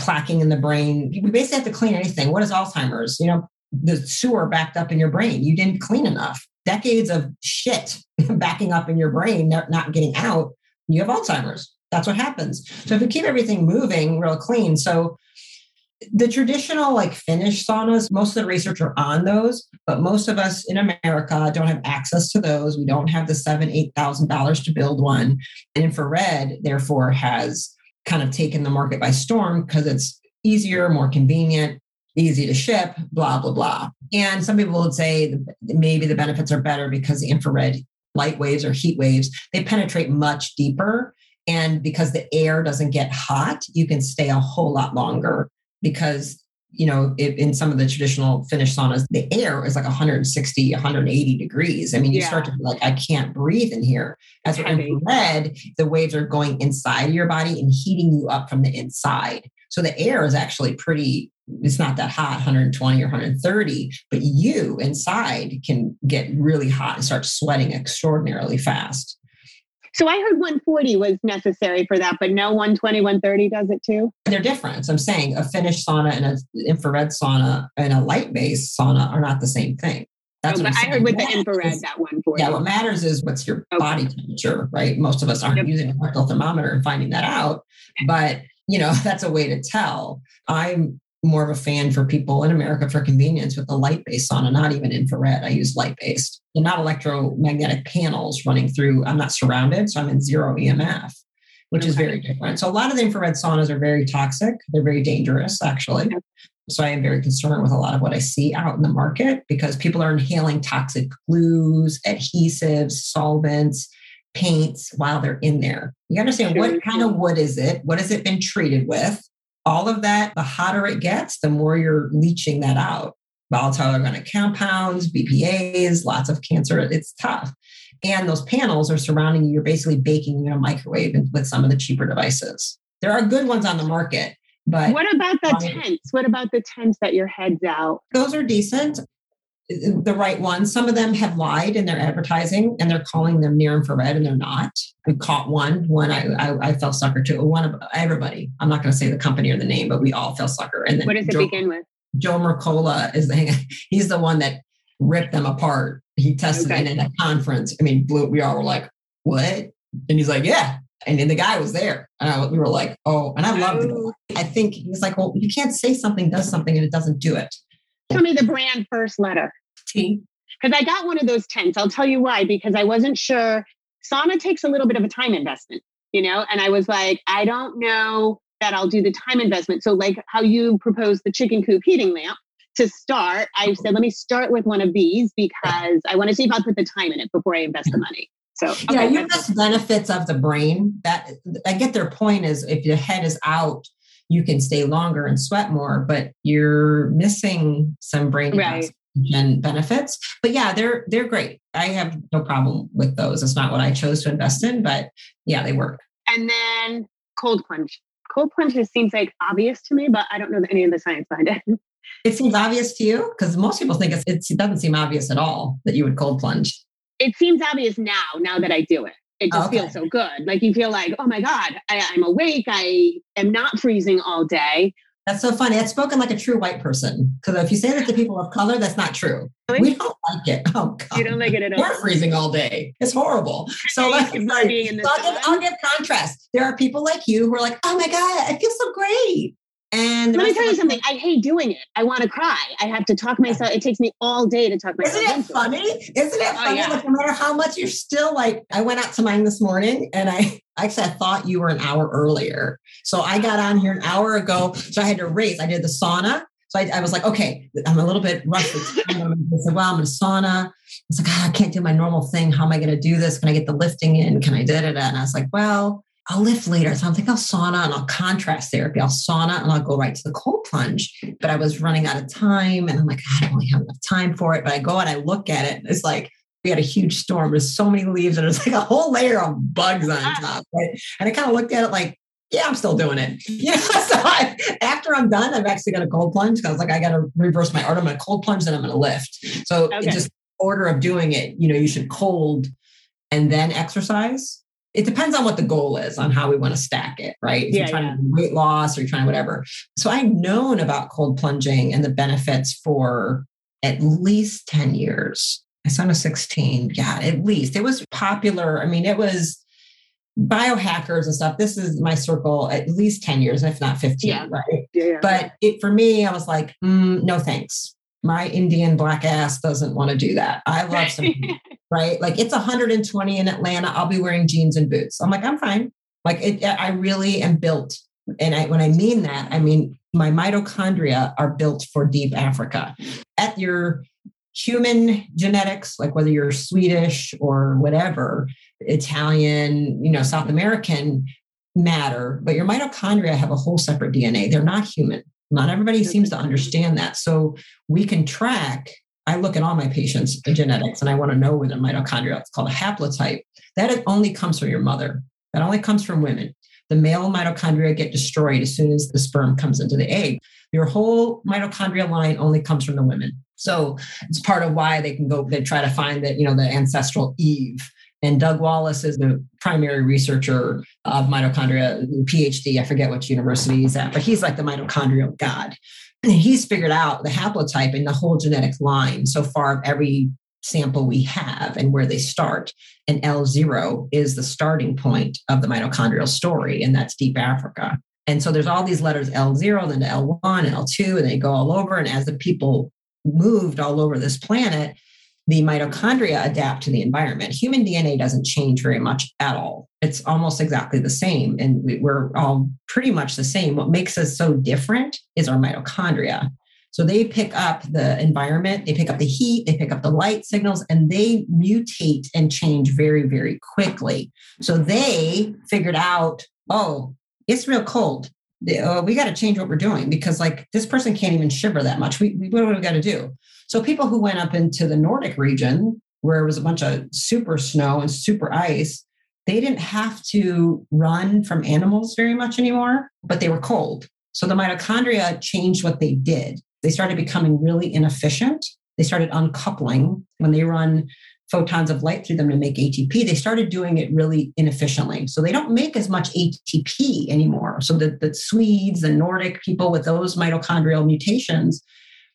plaquing in the brain. We basically have to clean anything. What is Alzheimer's? You know, the sewer backed up in your brain. You didn't clean enough. Decades of shit backing up in your brain, not getting out. You have Alzheimer's. That's what happens. So if you keep everything moving real clean, so the traditional like Finnish saunas, most of the research are on those, but most of us in America don't have access to those. We don't have the seven, eight thousand dollars to build one. And infrared, therefore, has kind of taken the market by storm because it's easier, more convenient, easy to ship, blah, blah, blah. And some people would say maybe the benefits are better because the infrared light waves or heat waves, they penetrate much deeper. And because the air doesn't get hot, you can stay a whole lot longer because you know, if, in some of the traditional Finnish saunas, the air is like 160, 180 degrees. I mean, you yeah. start to be like, I can't breathe in here. As for infrared, the waves are going inside your body and heating you up from the inside. So the air is actually pretty, it's not that hot, 120 or 130, but you inside can get really hot and start sweating extraordinarily fast. So I heard 140 was necessary for that, but no 120, 130 does it too? They're different. I'm saying a Finnish sauna and an infrared sauna and a light based sauna are not the same thing. That's what I heard with the infrared, that 140. Yeah, what matters is what's your okay. body temperature, right? Most of us aren't yep. using a rectal thermometer and finding that out, but you know, that's a way to tell. I'm more of a fan for people in America for convenience with the light based sauna, not even infrared. I use light based and not electromagnetic panels running through. I'm not surrounded, so I'm in zero EMF, which okay. is very different. So a lot of the infrared saunas are very toxic. They're very dangerous, actually. Okay. So I am very concerned with a lot of what I see out in the market because people are inhaling toxic glues, adhesives, solvents, paints while they're in there. You understand what kind of wood is it? What has it been treated with? All of that, the hotter it gets, the more you're leaching that out. Volatile organic compounds, BPAs, lots of cancer. It's tough. And those panels are surrounding you. You're basically baking in a microwave with some of the cheaper devices. There are good ones on the market, but what about the tents? What about the tents that your head's out? Those are decent the right ones. Some of them have lied in their advertising and they're calling them near infrared and they're not. I caught one, one I, I, I fell sucker to, one of everybody. I'm not going to say the company or the name, but we all fell sucker. And then what does it Joe, begin with? Joe Mercola is the, he's the one that ripped them apart. He tested okay. it in a conference. I mean, blew, we all were like, what? And he's like, yeah. And then the guy was there. And I, we were like, oh, and I loved oh. it. I think he's like, well, you can't say something does something and it doesn't do it. Tell me the brand first letter. Because I got one of those tents. I'll tell you why, because I wasn't sure. Sauna takes a little bit of a time investment, you know? And I was like, I don't know that I'll do the time investment. So, like how you proposed the chicken coop heating lamp to start, I said, let me start with one of these because I want to see if I'll put the time in it before I invest the mm-hmm. money. So, okay, yeah, you have benefits of the brain. That I get their point is if your head is out, you can stay longer and sweat more, but you're missing some brain right and benefits. But yeah, they're they're great. I have no problem with those. It's not what I chose to invest in, but yeah, they work. And then cold plunge. Cold plunge just seems like obvious to me, but I don't know that any of the science behind it. It seems obvious to you because most people think it's, it doesn't seem obvious at all that you would cold plunge. It seems obvious now, now that I do it. It just okay. feels so good. Like you feel like, oh my God, I, I'm awake. I am not freezing all day. That's so funny. That's spoken like a true white person. Because if you say that to people of color, that's not true. Really? We don't like it. Oh God. You don't like it at all. We're freezing all day. It's horrible. So like, like I'll, give, I'll give contrast. There are people like you who are like, oh my God, I feel so great. And let me tell you something. I hate doing it. I want to cry. I have to talk myself. It takes me all day to talk myself. Isn't it funny? It. Isn't it oh, funny? Yeah. Like no matter how much you're still like, I went out to mine this morning and I actually I thought you were an hour earlier. So I got on here an hour ago. So I had to race. I did the sauna. So I, I was like, okay, I'm a little bit rusty. I said, well, I'm in a sauna. I was like, oh, I can't do my normal thing. How am I going to do this? Can I get the lifting in? Can I da da da? And I was like, well, I'll lift later. So I'm like, I'll sauna and I'll contrast therapy. I'll sauna and I'll go right to the cold plunge. But I was running out of time and I'm like, I don't really have enough time for it. But I go and I look at it. And it's like, we had a huge storm. There's so many leaves and there's like a whole layer of bugs on ah. top. Right? And I kind of looked at it like, yeah, I'm still doing it. Yeah. So I, after I'm done, I'm actually going to cold plunge because I was like I got to reverse my order. I'm going to cold plunge, then I'm going to lift. So okay. just order of doing it, you know, you should cold and then exercise. It depends on what the goal is on how we want to stack it, right? If yeah, you're trying yeah. to weight loss or you're trying whatever. So I've known about cold plunging and the benefits for at least 10 years. My son was 16. Yeah, at least. It was popular. I mean, it was biohackers and stuff. This is my circle at least 10 years, if not 15, yeah. right? Yeah, but it for me, I was like, mm, no thanks. My Indian black ass doesn't want to do that. I love some, right? Like it's 120 in Atlanta. I'll be wearing jeans and boots. I'm like, I'm fine. Like it, I really am built. And I, when I mean that, I mean my mitochondria are built for deep Africa. At your human genetics, like whether you're Swedish or whatever, Italian, you know, South American matter, but your mitochondria have a whole separate DNA. They're not human. Not mm-hmm. everybody seems to understand that. So we can track. I look at all my patients' genetics and I want to know where their mitochondria. It's called a haplotype. That only comes from your mother. That only comes from women. The male mitochondria get destroyed as soon as the sperm comes into the egg. Your whole mitochondria line only comes from the women. So it's part of why they can go, they try to find that, you know, the ancestral Eve. And Doug Wallace is the primary researcher of mitochondria, PhD. I forget which university he's at, but he's like the mitochondrial god. And he's figured out the haplotype in the whole genetic line so far of every sample we have and where they start. And L0 is the starting point of the mitochondrial story, and that's deep Africa. And so there's all these letters L0, then to L1 and L2, and they go all over. And as the people moved all over this planet, the mitochondria adapt to the environment. Human DNA doesn't change very much at all. It's almost exactly the same. And we're all pretty much the same. What makes us so different is our mitochondria. So they pick up the environment, they pick up the heat, they pick up the light signals, and they mutate and change very, very quickly. So they figured out, oh, it's real cold uh, we got to change what we're doing because like this person can't even shiver that much. We, we what do we got to do? So people who went up into the Nordic region where it was a bunch of super snow and super ice, they didn't have to run from animals very much anymore, but they were cold. So the mitochondria changed what they did. They started becoming really inefficient. They started uncoupling when they run photons of light through them to make ATP, they started doing it really inefficiently. So they don't make as much ATP anymore. So the, the Swedes and Nordic people with those mitochondrial mutations,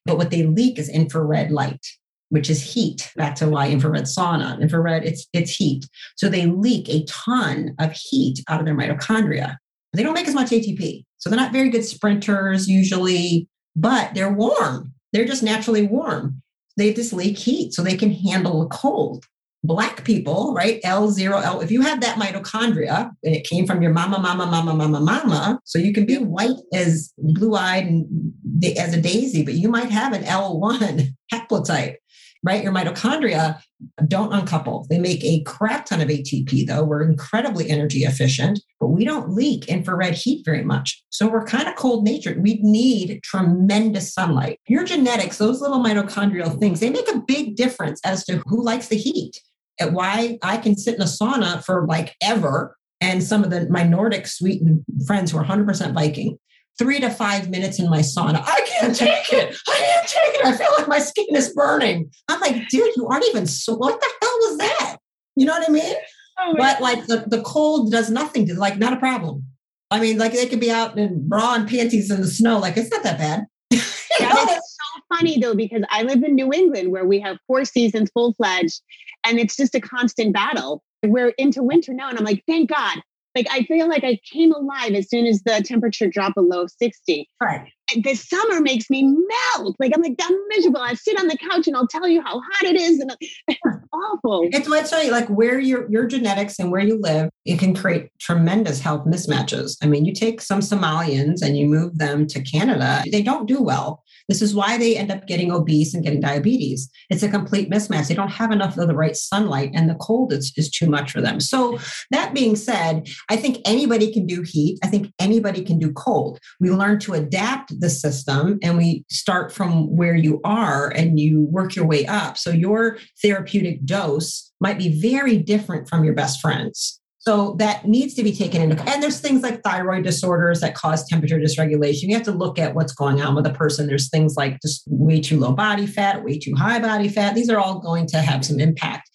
but what they leak is infrared light, which is heat. That's why infrared sauna. Infrared, it's it's heat. So they leak a ton of heat out of their mitochondria. They don't make as much ATP. So they're not very good sprinters usually, but they're warm. They're just naturally warm they just leak heat so they can handle a cold. Black people, right? L0, L, if you have that mitochondria and it came from your mama, mama, mama, mama, mama, so you can be white as blue eyed and as a daisy, but you might have an L1 haplotype right? Your mitochondria don't uncouple. They make a crap ton of ATP, though. We're incredibly energy efficient, but we don't leak infrared heat very much. So we're kind of cold natured. We need tremendous sunlight. Your genetics, those little mitochondrial things, they make a big difference as to who likes the heat. And why I can sit in a sauna for like ever. And some of the my Nordic sweet friends who are 100% Viking, three to five minutes in my sauna. I can't take it. I can't take it. I feel like my skin is burning. I'm like, dude, you aren't even so. What the hell was that? You know what I mean? Oh, but like the, the cold does nothing to like not a problem. I mean, like they could be out in bra and panties in the snow. Like it's not that bad. that is so funny though, because I live in New England where we have four seasons full fledged and it's just a constant battle. We're into winter now. And I'm like, thank God like I feel like I came alive as soon as the temperature dropped below 60. Right. And the summer makes me melt. Like I'm like, I'm miserable. I sit on the couch and I'll tell you how hot it is. And it's awful. It's what's right. Like where your your genetics and where you live, it can create tremendous health mismatches. I mean, you take some Somalians and you move them to Canada, they don't do well this is why they end up getting obese and getting diabetes. It's a complete mismatch. They don't have enough of the right sunlight, and the cold is, is too much for them. So, that being said, I think anybody can do heat. I think anybody can do cold. We learn to adapt the system and we start from where you are and you work your way up. So, your therapeutic dose might be very different from your best friends. So that needs to be taken into and there's things like thyroid disorders that cause temperature dysregulation. You have to look at what's going on with a person. There's things like just way too low body fat, way too high body fat. These are all going to have some impact.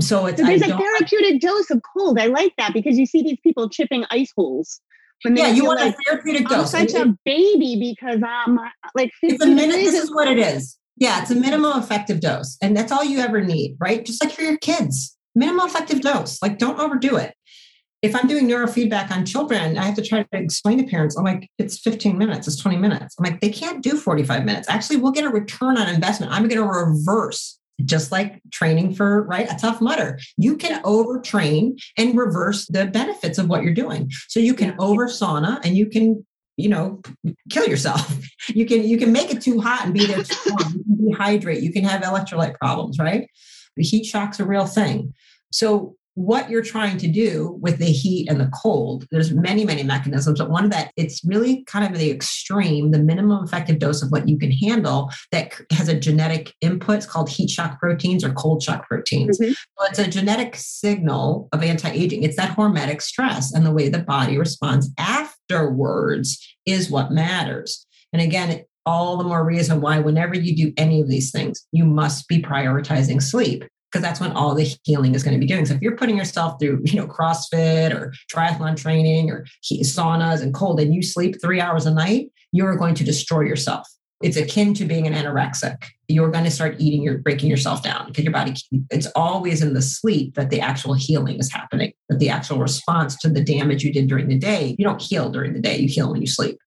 So it's so there's a therapeutic dose of cold. I like that because you see these people chipping ice holes. When yeah, you want like, a therapeutic dose. I'm such a baby because I'm like 50 it's a minute, This is what it is. Yeah, it's a minimum effective dose. And that's all you ever need, right? Just like for your kids minimum effective dose. Like, don't overdo it. If I'm doing neurofeedback on children, I have to try to explain to parents, I'm like, it's 15 minutes, it's 20 minutes. I'm like, they can't do 45 minutes. Actually, we'll get a return on investment. I'm going to reverse just like training for right a Tough Mudder you can overtrain and reverse the benefits of what you're doing so you can over sauna and you can you know kill yourself you can you can make it too hot and be there too long you can dehydrate you can have electrolyte problems right the heat shock's a real thing. So what you're trying to do with the heat and the cold there's many many mechanisms but one of that it's really kind of the extreme the minimum effective dose of what you can handle that has a genetic input it's called heat shock proteins or cold shock proteins mm-hmm. so it's a genetic signal of anti-aging it's that hormetic stress and the way the body responds afterwards is what matters and again all the more reason why whenever you do any of these things, you must be prioritizing sleep because that's when all the healing is going to be doing. So if you're putting yourself through, you know, CrossFit or triathlon training or saunas and cold and you sleep 3 hours a night, you're going to destroy yourself. It's akin to being an anorexic. You're going to start eating, you're breaking yourself down because your body, it's always in the sleep that the actual healing is happening, that the actual response to the damage you did during the day. You don't heal during the day, you heal when you sleep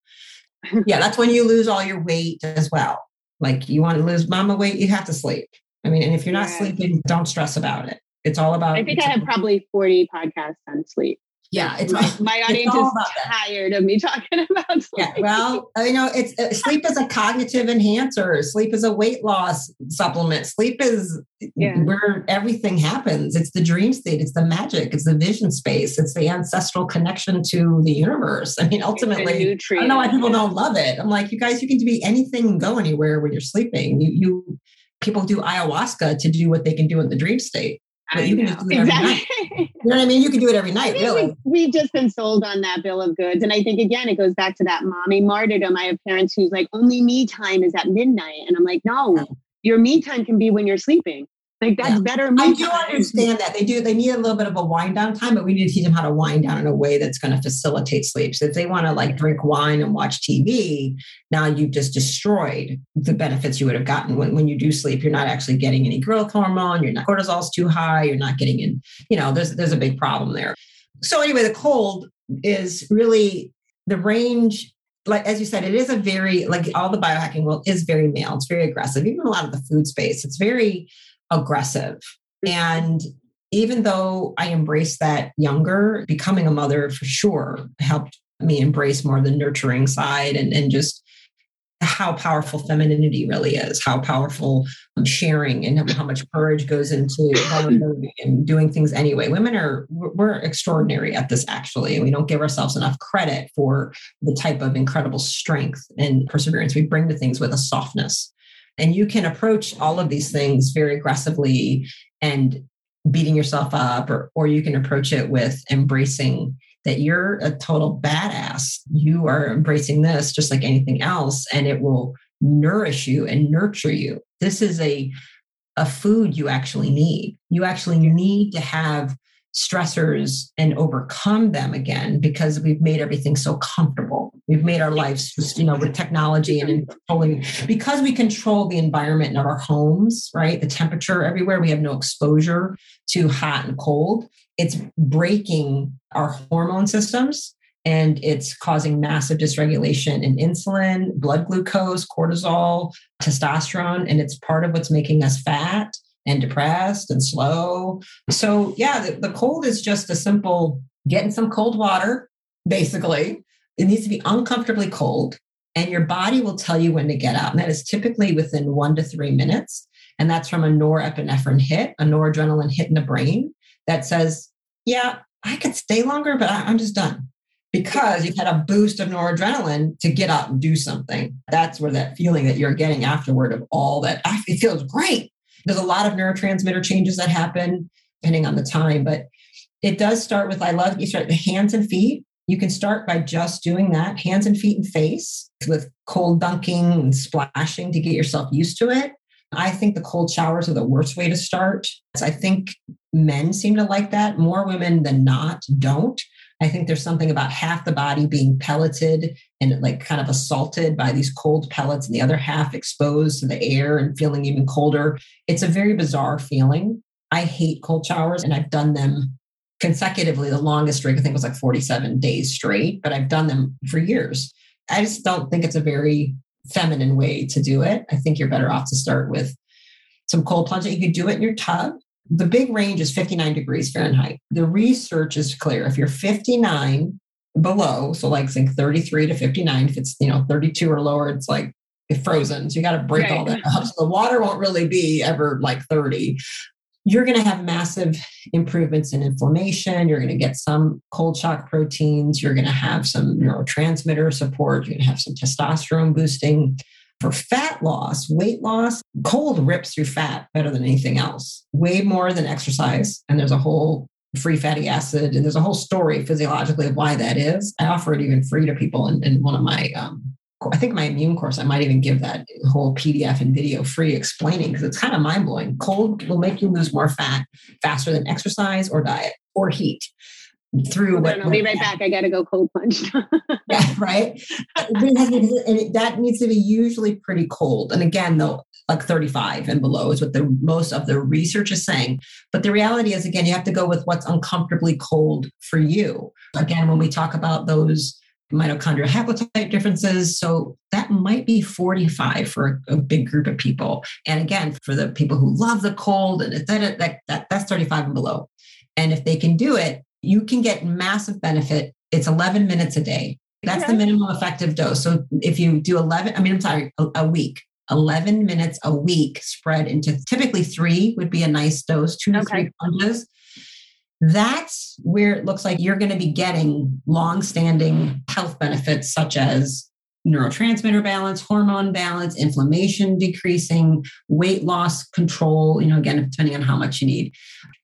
yeah, that's when you lose all your weight as well. Like you want to lose mama weight, you have to sleep. I mean, and if you're not sleeping, don't stress about it. It's all about. I think I have probably 40 podcasts on sleep. Yeah, it's my, my audience is tired of me talking about sleep. Yeah, well, you know, it's uh, sleep is a cognitive enhancer. Sleep is a weight loss supplement. Sleep is yeah. where everything happens. It's the dream state. It's the magic. It's the vision space. It's the ancestral connection to the universe. I mean, ultimately, I don't know why people don't love it. I'm like, you guys, you can be anything and go anywhere when you're sleeping. You, you people do ayahuasca to do what they can do in the dream state. But you can just do it exactly. every night. You know what I mean? You can do it every night, really. We've just been sold on that bill of goods. And I think, again, it goes back to that mommy martyrdom. I have parents who's like, only me time is at midnight. And I'm like, no, your me time can be when you're sleeping. Like that's yeah. better. I do understand that they do. They need a little bit of a wind down time, but we need to teach them how to wind down in a way that's going to facilitate sleep. So if they want to like drink wine and watch TV, now you've just destroyed the benefits you would have gotten when, when you do sleep. You're not actually getting any growth hormone. You're not cortisol's too high. You're not getting in. You know, there's there's a big problem there. So anyway, the cold is really the range like as you said, it is a very like all the biohacking world is very male. It's very aggressive. Even a lot of the food space, it's very aggressive. Mm-hmm. And even though I embraced that younger, becoming a mother for sure helped me embrace more the nurturing side and, and just how powerful femininity really is, how powerful um, sharing and how much courage goes into vulnerability and doing things anyway. Women are, we're extraordinary at this actually, and we don't give ourselves enough credit for the type of incredible strength and perseverance we bring to things with a softness and you can approach all of these things very aggressively and beating yourself up, or, or you can approach it with embracing that you're a total badass. You are embracing this just like anything else, and it will nourish you and nurture you. This is a a food you actually need. You actually need to have stressors and overcome them again because we've made everything so comfortable. We've made our lives just, you know, with technology and controlling because we control the environment of our homes, right? The temperature everywhere, we have no exposure to hot and cold. It's breaking our hormone systems and it's causing massive dysregulation in insulin, blood glucose, cortisol, testosterone, and it's part of what's making us fat and depressed and slow. So, yeah, the, the cold is just a simple getting some cold water, basically. It needs to be uncomfortably cold, and your body will tell you when to get out. And that is typically within one to three minutes. And that's from a norepinephrine hit, a noradrenaline hit in the brain that says, yeah, I could stay longer, but I'm just done because you've had a boost of noradrenaline to get out and do something. That's where that feeling that you're getting afterward of all that, it feels great. There's a lot of neurotransmitter changes that happen depending on the time, but It does start with I love you start the hands and feet. You can start by just doing that, hands and feet and face with cold dunking and splashing to get yourself used to it. I think the cold showers are the worst way to start. I think men seem to like that. More women than not don't. I think there's something about half the body being pelleted and like kind of assaulted by these cold pellets and the other half exposed to the air and feeling even colder. It's a very bizarre feeling. I hate cold showers and I've done them consecutively. The longest streak, I think, was like 47 days straight, but I've done them for years. I just don't think it's a very feminine way to do it. I think you're better off to start with some cold plunging. You can do it in your tub. The big range is 59 degrees Fahrenheit. The research is clear. If you're 59 below, so like think 33 to 59, if it's you know 32 or lower, it's like it's frozen. So you got to break right. all that up. So the water won't really be ever like 30 you're going to have massive improvements in inflammation. You're going to get some cold shock proteins. You're going to have some neurotransmitter support. You're going to have some testosterone boosting. For fat loss, weight loss, cold rips through fat better than anything else, way more than exercise. And there's a whole free fatty acid, and there's a whole story physiologically of why that is. I offer it even free to people in, in one of my um, I think my immune course, I might even give that whole PDF and video free explaining because it's kind of mind blowing. Cold will make you lose more fat faster than exercise or diet or heat through what I'll be right back. I got to go cold plunge. yeah, right. and that needs to be usually pretty cold. And again, though, like 35 and below is what the most of the research is saying. But the reality is, again, you have to go with what's uncomfortably cold for you. Again, when we talk about those mitochondrial haplotype differences. So that might be 45 for a, a, big group of people. And again, for the people who love the cold, and that, that, that, that's 35 and below. And if they can do it, you can get massive benefit. It's 11 minutes a day. That's okay. the minimum effective dose. So if you do 11, I mean, I'm sorry, a, a week, 11 minutes a week spread into typically three would be a nice dose, two to okay. three plunges. That's where it looks like you're going to be getting long-standing health benefits such as neurotransmitter balance, hormone balance, inflammation decreasing, weight loss control, you know, again, depending on how much you need.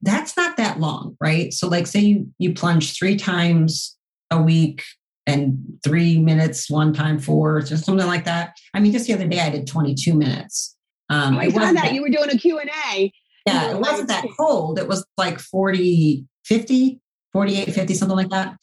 That's not that long, right? So like say you you plunge 3 times a week and 3 minutes one time four, just something like that. I mean, just the other day I did 22 minutes. Um, oh, I saw that. that. You were doing a Q&A. Yeah, it wasn't that cold. It was like 40, 50, 48, 50, something like that.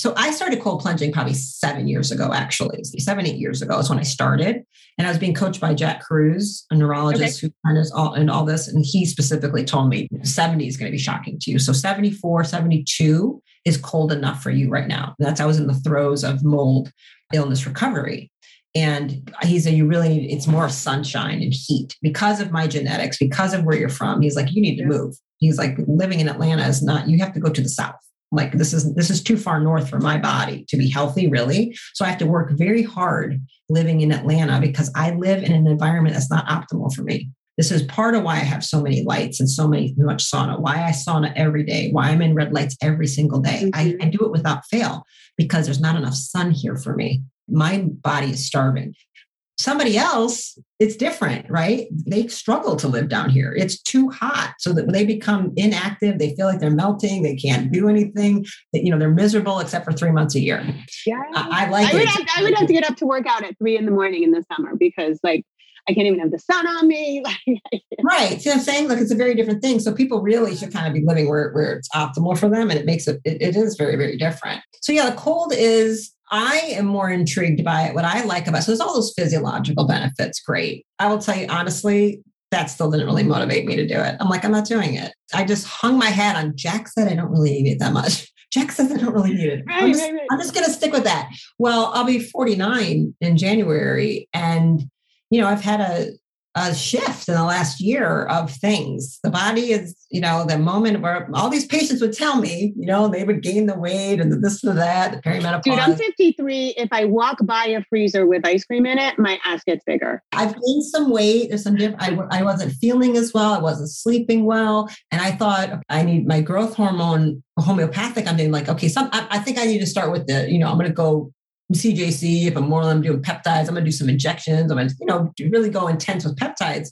So I started cold plunging probably seven years ago, actually. Seven, eight years ago is when I started. And I was being coached by Jack Kruse, a neurologist okay. who knows all in all this. And he specifically told me 70 is going to be shocking to you. So 74, 72 is cold enough for you right now. That's I was in the throes of mold illness recovery. And he said, You really need it's more sunshine and heat because of my genetics, because of where you're from. He's like, You need to move. He's like, living in Atlanta is not, you have to go to the south. Like this is this is too far north for my body to be healthy, really. So I have to work very hard living in Atlanta because I live in an environment that's not optimal for me. This is part of why I have so many lights and so many much sauna, why I sauna every day, why I'm in red lights every single day. Mm-hmm. I, I do it without fail because there's not enough sun here for me my body is starving. Somebody else, it's different, right? They struggle to live down here. It's too hot. So that when they become inactive, they feel like they're melting. They can't do anything. That, you know, they're miserable except for three months a year. Yeah. I, I like I would, have, I would have to get up to work out at three in the morning in the summer because like I can't even have the sun on me. right. See I'm saying? Like it's a very different thing. So people really should kind of be living where, where it's optimal for them. And it makes it, it, it is very, very different. So yeah, the cold is I am more intrigued by it. What I like about it, so there's all those physiological benefits. Great. I will tell you honestly, that still didn't really motivate me to do it. I'm like, I'm not doing it. I just hung my hat on Jack said I don't really need it that much. Jack says I don't really need it. Right, I'm just, right, right. just going to stick with that. Well, I'll be 49 in January. And, you know, I've had a, a shift in the last year of things. The body is, you know, the moment where all these patients would tell me, you know, they would gain the weight and the this and that, the perimenopause. Dude, I'm 53. If I walk by a freezer with ice cream in it, my ass gets bigger. I've gained some weight. There's some different, I, I wasn't feeling as well. I wasn't sleeping well. And I thought I need my growth hormone homeopathic. I'm doing like, okay, some, I, I think I need to start with the, you know, I'm going to go CJC, if I'm more I'm doing peptides, I'm gonna do some injections. I'm gonna, you know, really go intense with peptides,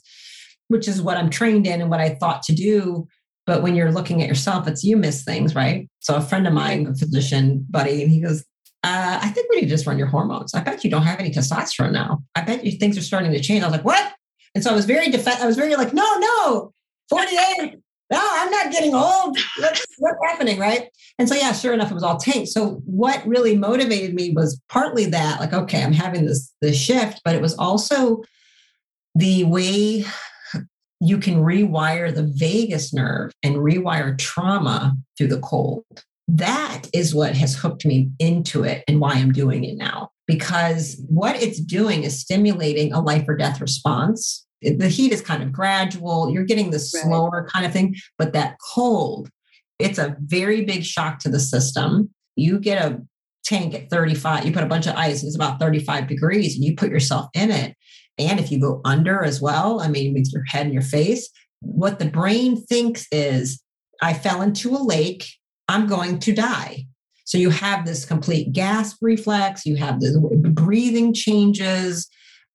which is what I'm trained in and what I thought to do. But when you're looking at yourself, it's you miss things, right? So a friend of mine, a physician buddy, and he goes, uh, I think we need to just run your hormones. I bet you don't have any testosterone now. I bet you things are starting to change. I was like, what? And so I was very def- I was very like, no, no, 48. No, I'm not getting old. What's, what's happening? Right. And so, yeah, sure enough, it was all tank. So what really motivated me was partly that, like, okay, I'm having this, this shift, but it was also the way you can rewire the vagus nerve and rewire trauma through the cold. That is what has hooked me into it and why I'm doing it now. Because what it's doing is stimulating a life or death response. The heat is kind of gradual. You're getting the slower right. kind of thing, but that cold, it's a very big shock to the system. You get a tank at 35, you put a bunch of ice, it's about 35 degrees, and you put yourself in it. And if you go under as well, I mean, with your head and your face, what the brain thinks is, I fell into a lake, I'm going to die. So you have this complete gasp reflex, you have the breathing changes,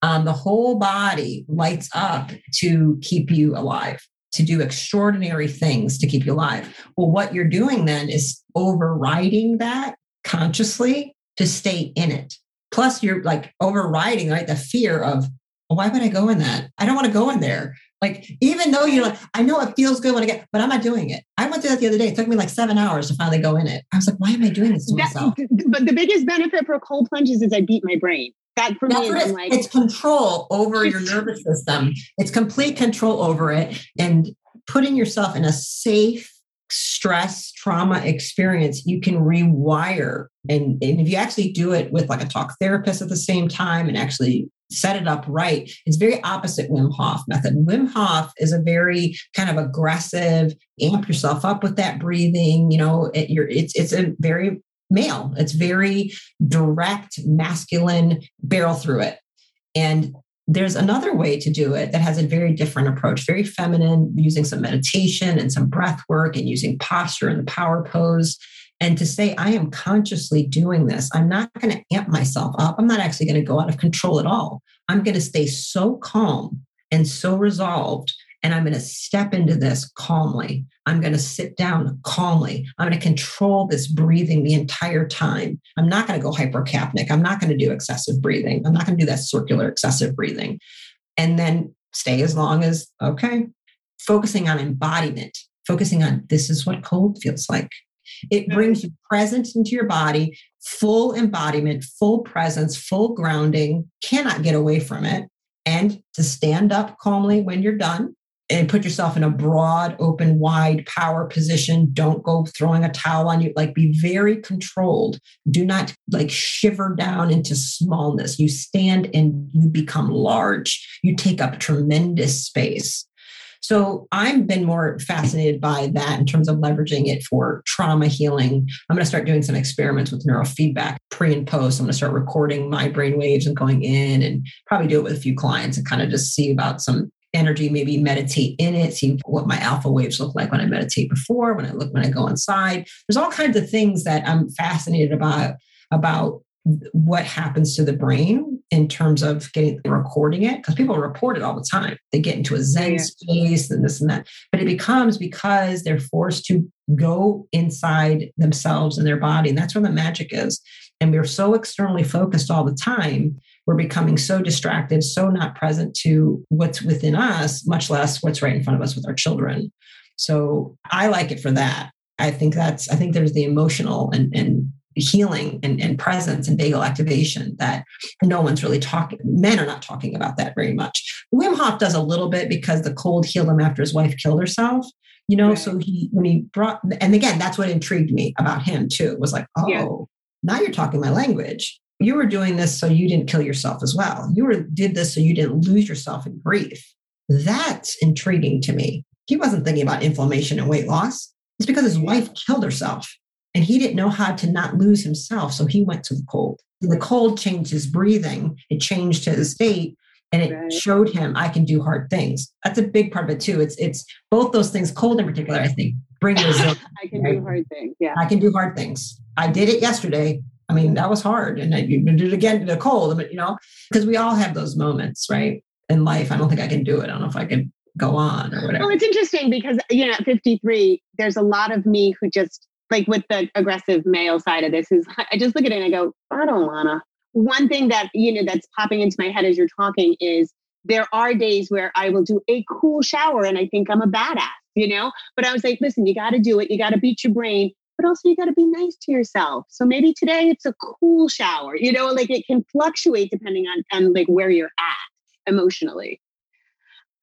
um, the whole body lights up to keep you alive, to do extraordinary things to keep you alive. Well, what you're doing then is overriding that consciously to stay in it. Plus, you're like overriding, right? The fear of, why would I go in that? I don't want to go in there. Like, even though you're like, I know it feels good when I get, but I'm not doing it. I went through that the other day. It took me like seven hours to finally go in it. I was like, why am I doing this to that, myself? But the biggest benefit for cold plunges is I beat my brain. That for That's me is like it's control over your nervous system. It's complete control over it and putting yourself in a safe stress trauma experience you can rewire and, and if you actually do it with like a talk therapist at the same time and actually set it up right. It's very opposite Wim Hof method. Wim Hof is a very kind of aggressive, amp yourself up with that breathing. You know, it, you're, it's it's a very male. It's very direct, masculine, barrel through it. And there's another way to do it that has a very different approach, very feminine, using some meditation and some breath work and using posture and the power pose and to say, I am consciously doing this. I'm not going to amp myself up. I'm not actually going to go out of control at all. I'm going to stay so calm and so resolved. And I'm going to step into this calmly. I'm going to sit down calmly. I'm going to control this breathing the entire time. I'm not going to go hypercapnic. I'm not going to do excessive breathing. I'm not going to do that circular excessive breathing. And then stay as long as, okay, focusing on embodiment, focusing on this is what cold feels like. It brings you presence into your body, full embodiment, full presence, full grounding, cannot get away from it. And to stand up calmly when you're done and put yourself in a broad, open, wide power position. Don't go throwing a towel on you. Like be very controlled. Do not like shiver down into smallness. You stand and you become large. You take up tremendous space. So I've been more fascinated by that in terms of leveraging it for trauma healing. I'm going to start doing some experiments with neurofeedback pre and post. I'm going to start recording my brain waves and going in and probably do it with a few clients and kind of just see about some energy, maybe meditate in it, see what my alpha waves look like when I meditate before, when I look when I go inside. There's all kinds of things that I'm fascinated about about what happens to the brain in terms of getting recording it because people report it all the time they get into a zen yeah. space and this and that but it becomes because they're forced to go inside themselves and their body and that's where the magic is and we're so externally focused all the time we're becoming so distracted so not present to what's within us much less what's right in front of us with our children. So i like it for that. I think that's i think there's the emotional and, and healing and, and presence and vagal activation that no one's really talking men are not talking about that very much. Wim hof does a little bit because the cold healed him after his wife killed herself you know right. so he when he brought and again that's what intrigued me about him too. Was like oh yeah. now you're talking my language you were doing this so you didn't kill yourself as well you were did this so you didn't lose yourself in grief that's intriguing to me he wasn't thinking about inflammation and weight loss it's because his wife killed herself and he didn't know how to not lose himself. So he went to the cold. The cold changed his breathing, it changed his state, and it right. showed him I can do hard things. That's a big part of it too. It's it's both those things, cold in particular, I think, bring resilience. I can right? do hard things. Yeah. I can do hard things. I did it yesterday. I mean, that was hard. And I did it again in the cold, but you know, because we all have those moments, right? In life. I don't think I can do it. I don't know if I can go on or whatever. Well, it's interesting because, you know, at 53, there's a lot of me who just like with the aggressive male side of this is I just look at it and I go, I don't wanna. One thing that, you know, that's popping into my head as you're talking is there are days where I will do a cool shower and I think I'm a badass, you know? But I was like, listen, you got to do it. You got to beat your brain, but also you got to be nice to yourself. So maybe today it's a cool shower, you know, like it can fluctuate depending on, on like where you're at emotionally.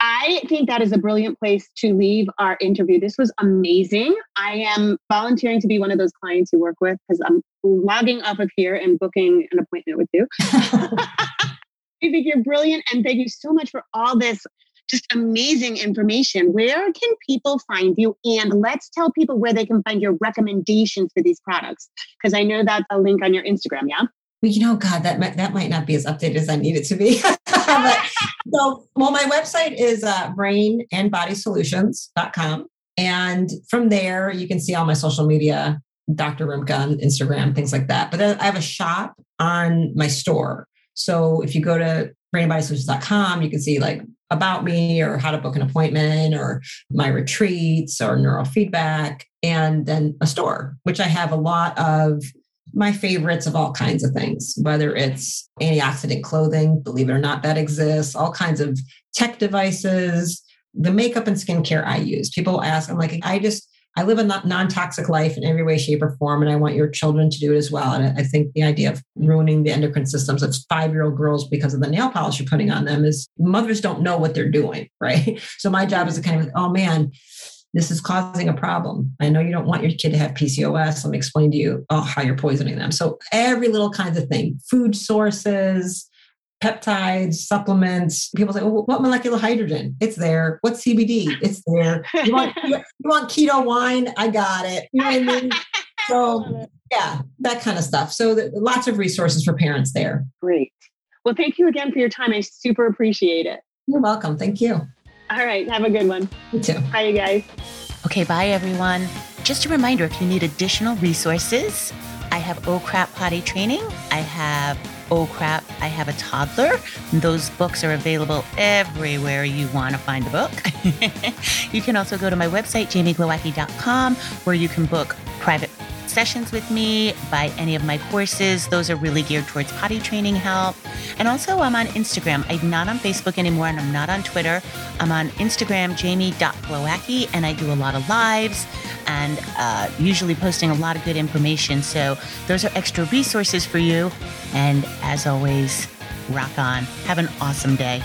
I think that is a brilliant place to leave our interview. This was amazing. I am volunteering to be one of those clients you work with because I'm logging off of here and booking an appointment with you. I think you're brilliant. And thank you so much for all this just amazing information. Where can people find you? And let's tell people where they can find your recommendations for these products. Because I know that's a link on your Instagram, yeah? Well, you know, God, that might, that might not be as updated as I need it to be. but, so, well, my website is uh, brainandbodysolutions.com. And from there, you can see all my social media, Dr. Rimka on Instagram, things like that. But then I have a shop on my store. So if you go to brainandbodysolutions.com, you can see like about me or how to book an appointment or my retreats or neurofeedback, and then a store, which I have a lot of my favorites of all kinds of things, whether it's antioxidant clothing, believe it or not, that exists, all kinds of tech devices, the makeup and skincare I use. People ask, I'm like, I just, I live a non toxic life in every way, shape, or form, and I want your children to do it as well. And I think the idea of ruining the endocrine systems of five year old girls because of the nail polish you're putting on them is mothers don't know what they're doing, right? So my job is to kind of, oh man, this is causing a problem. I know you don't want your kid to have PCOS. Let me explain to you oh, how you're poisoning them. So every little kinds of thing, food sources, peptides, supplements. People say, well, what molecular hydrogen? It's there. What CBD? It's there. You want, you, want keto wine? I got it. You know what I mean? So, yeah, that kind of stuff. So, the, lots of resources for parents there. Great. Well, thank you again for your time. I super appreciate it. You're welcome. Thank you. All right. Have a good one. You too. Bye, you guys. Okay. Bye, everyone. Just a reminder if you need additional resources, I have Oh Crap Potty Training. I have Oh Crap, I Have a Toddler. Those books are available everywhere you want to find a book. you can also go to my website, jamieglowacki.com, where you can book private sessions with me, buy any of my courses. Those are really geared towards potty training help. And also, I'm on Instagram. I'm not on Facebook anymore and I'm not on Twitter. I'm on Instagram, jamie.glowacki, and I do a lot of lives and uh, usually posting a lot of good information. So, those are extra resources for you. And as always, rock on. Have an awesome day.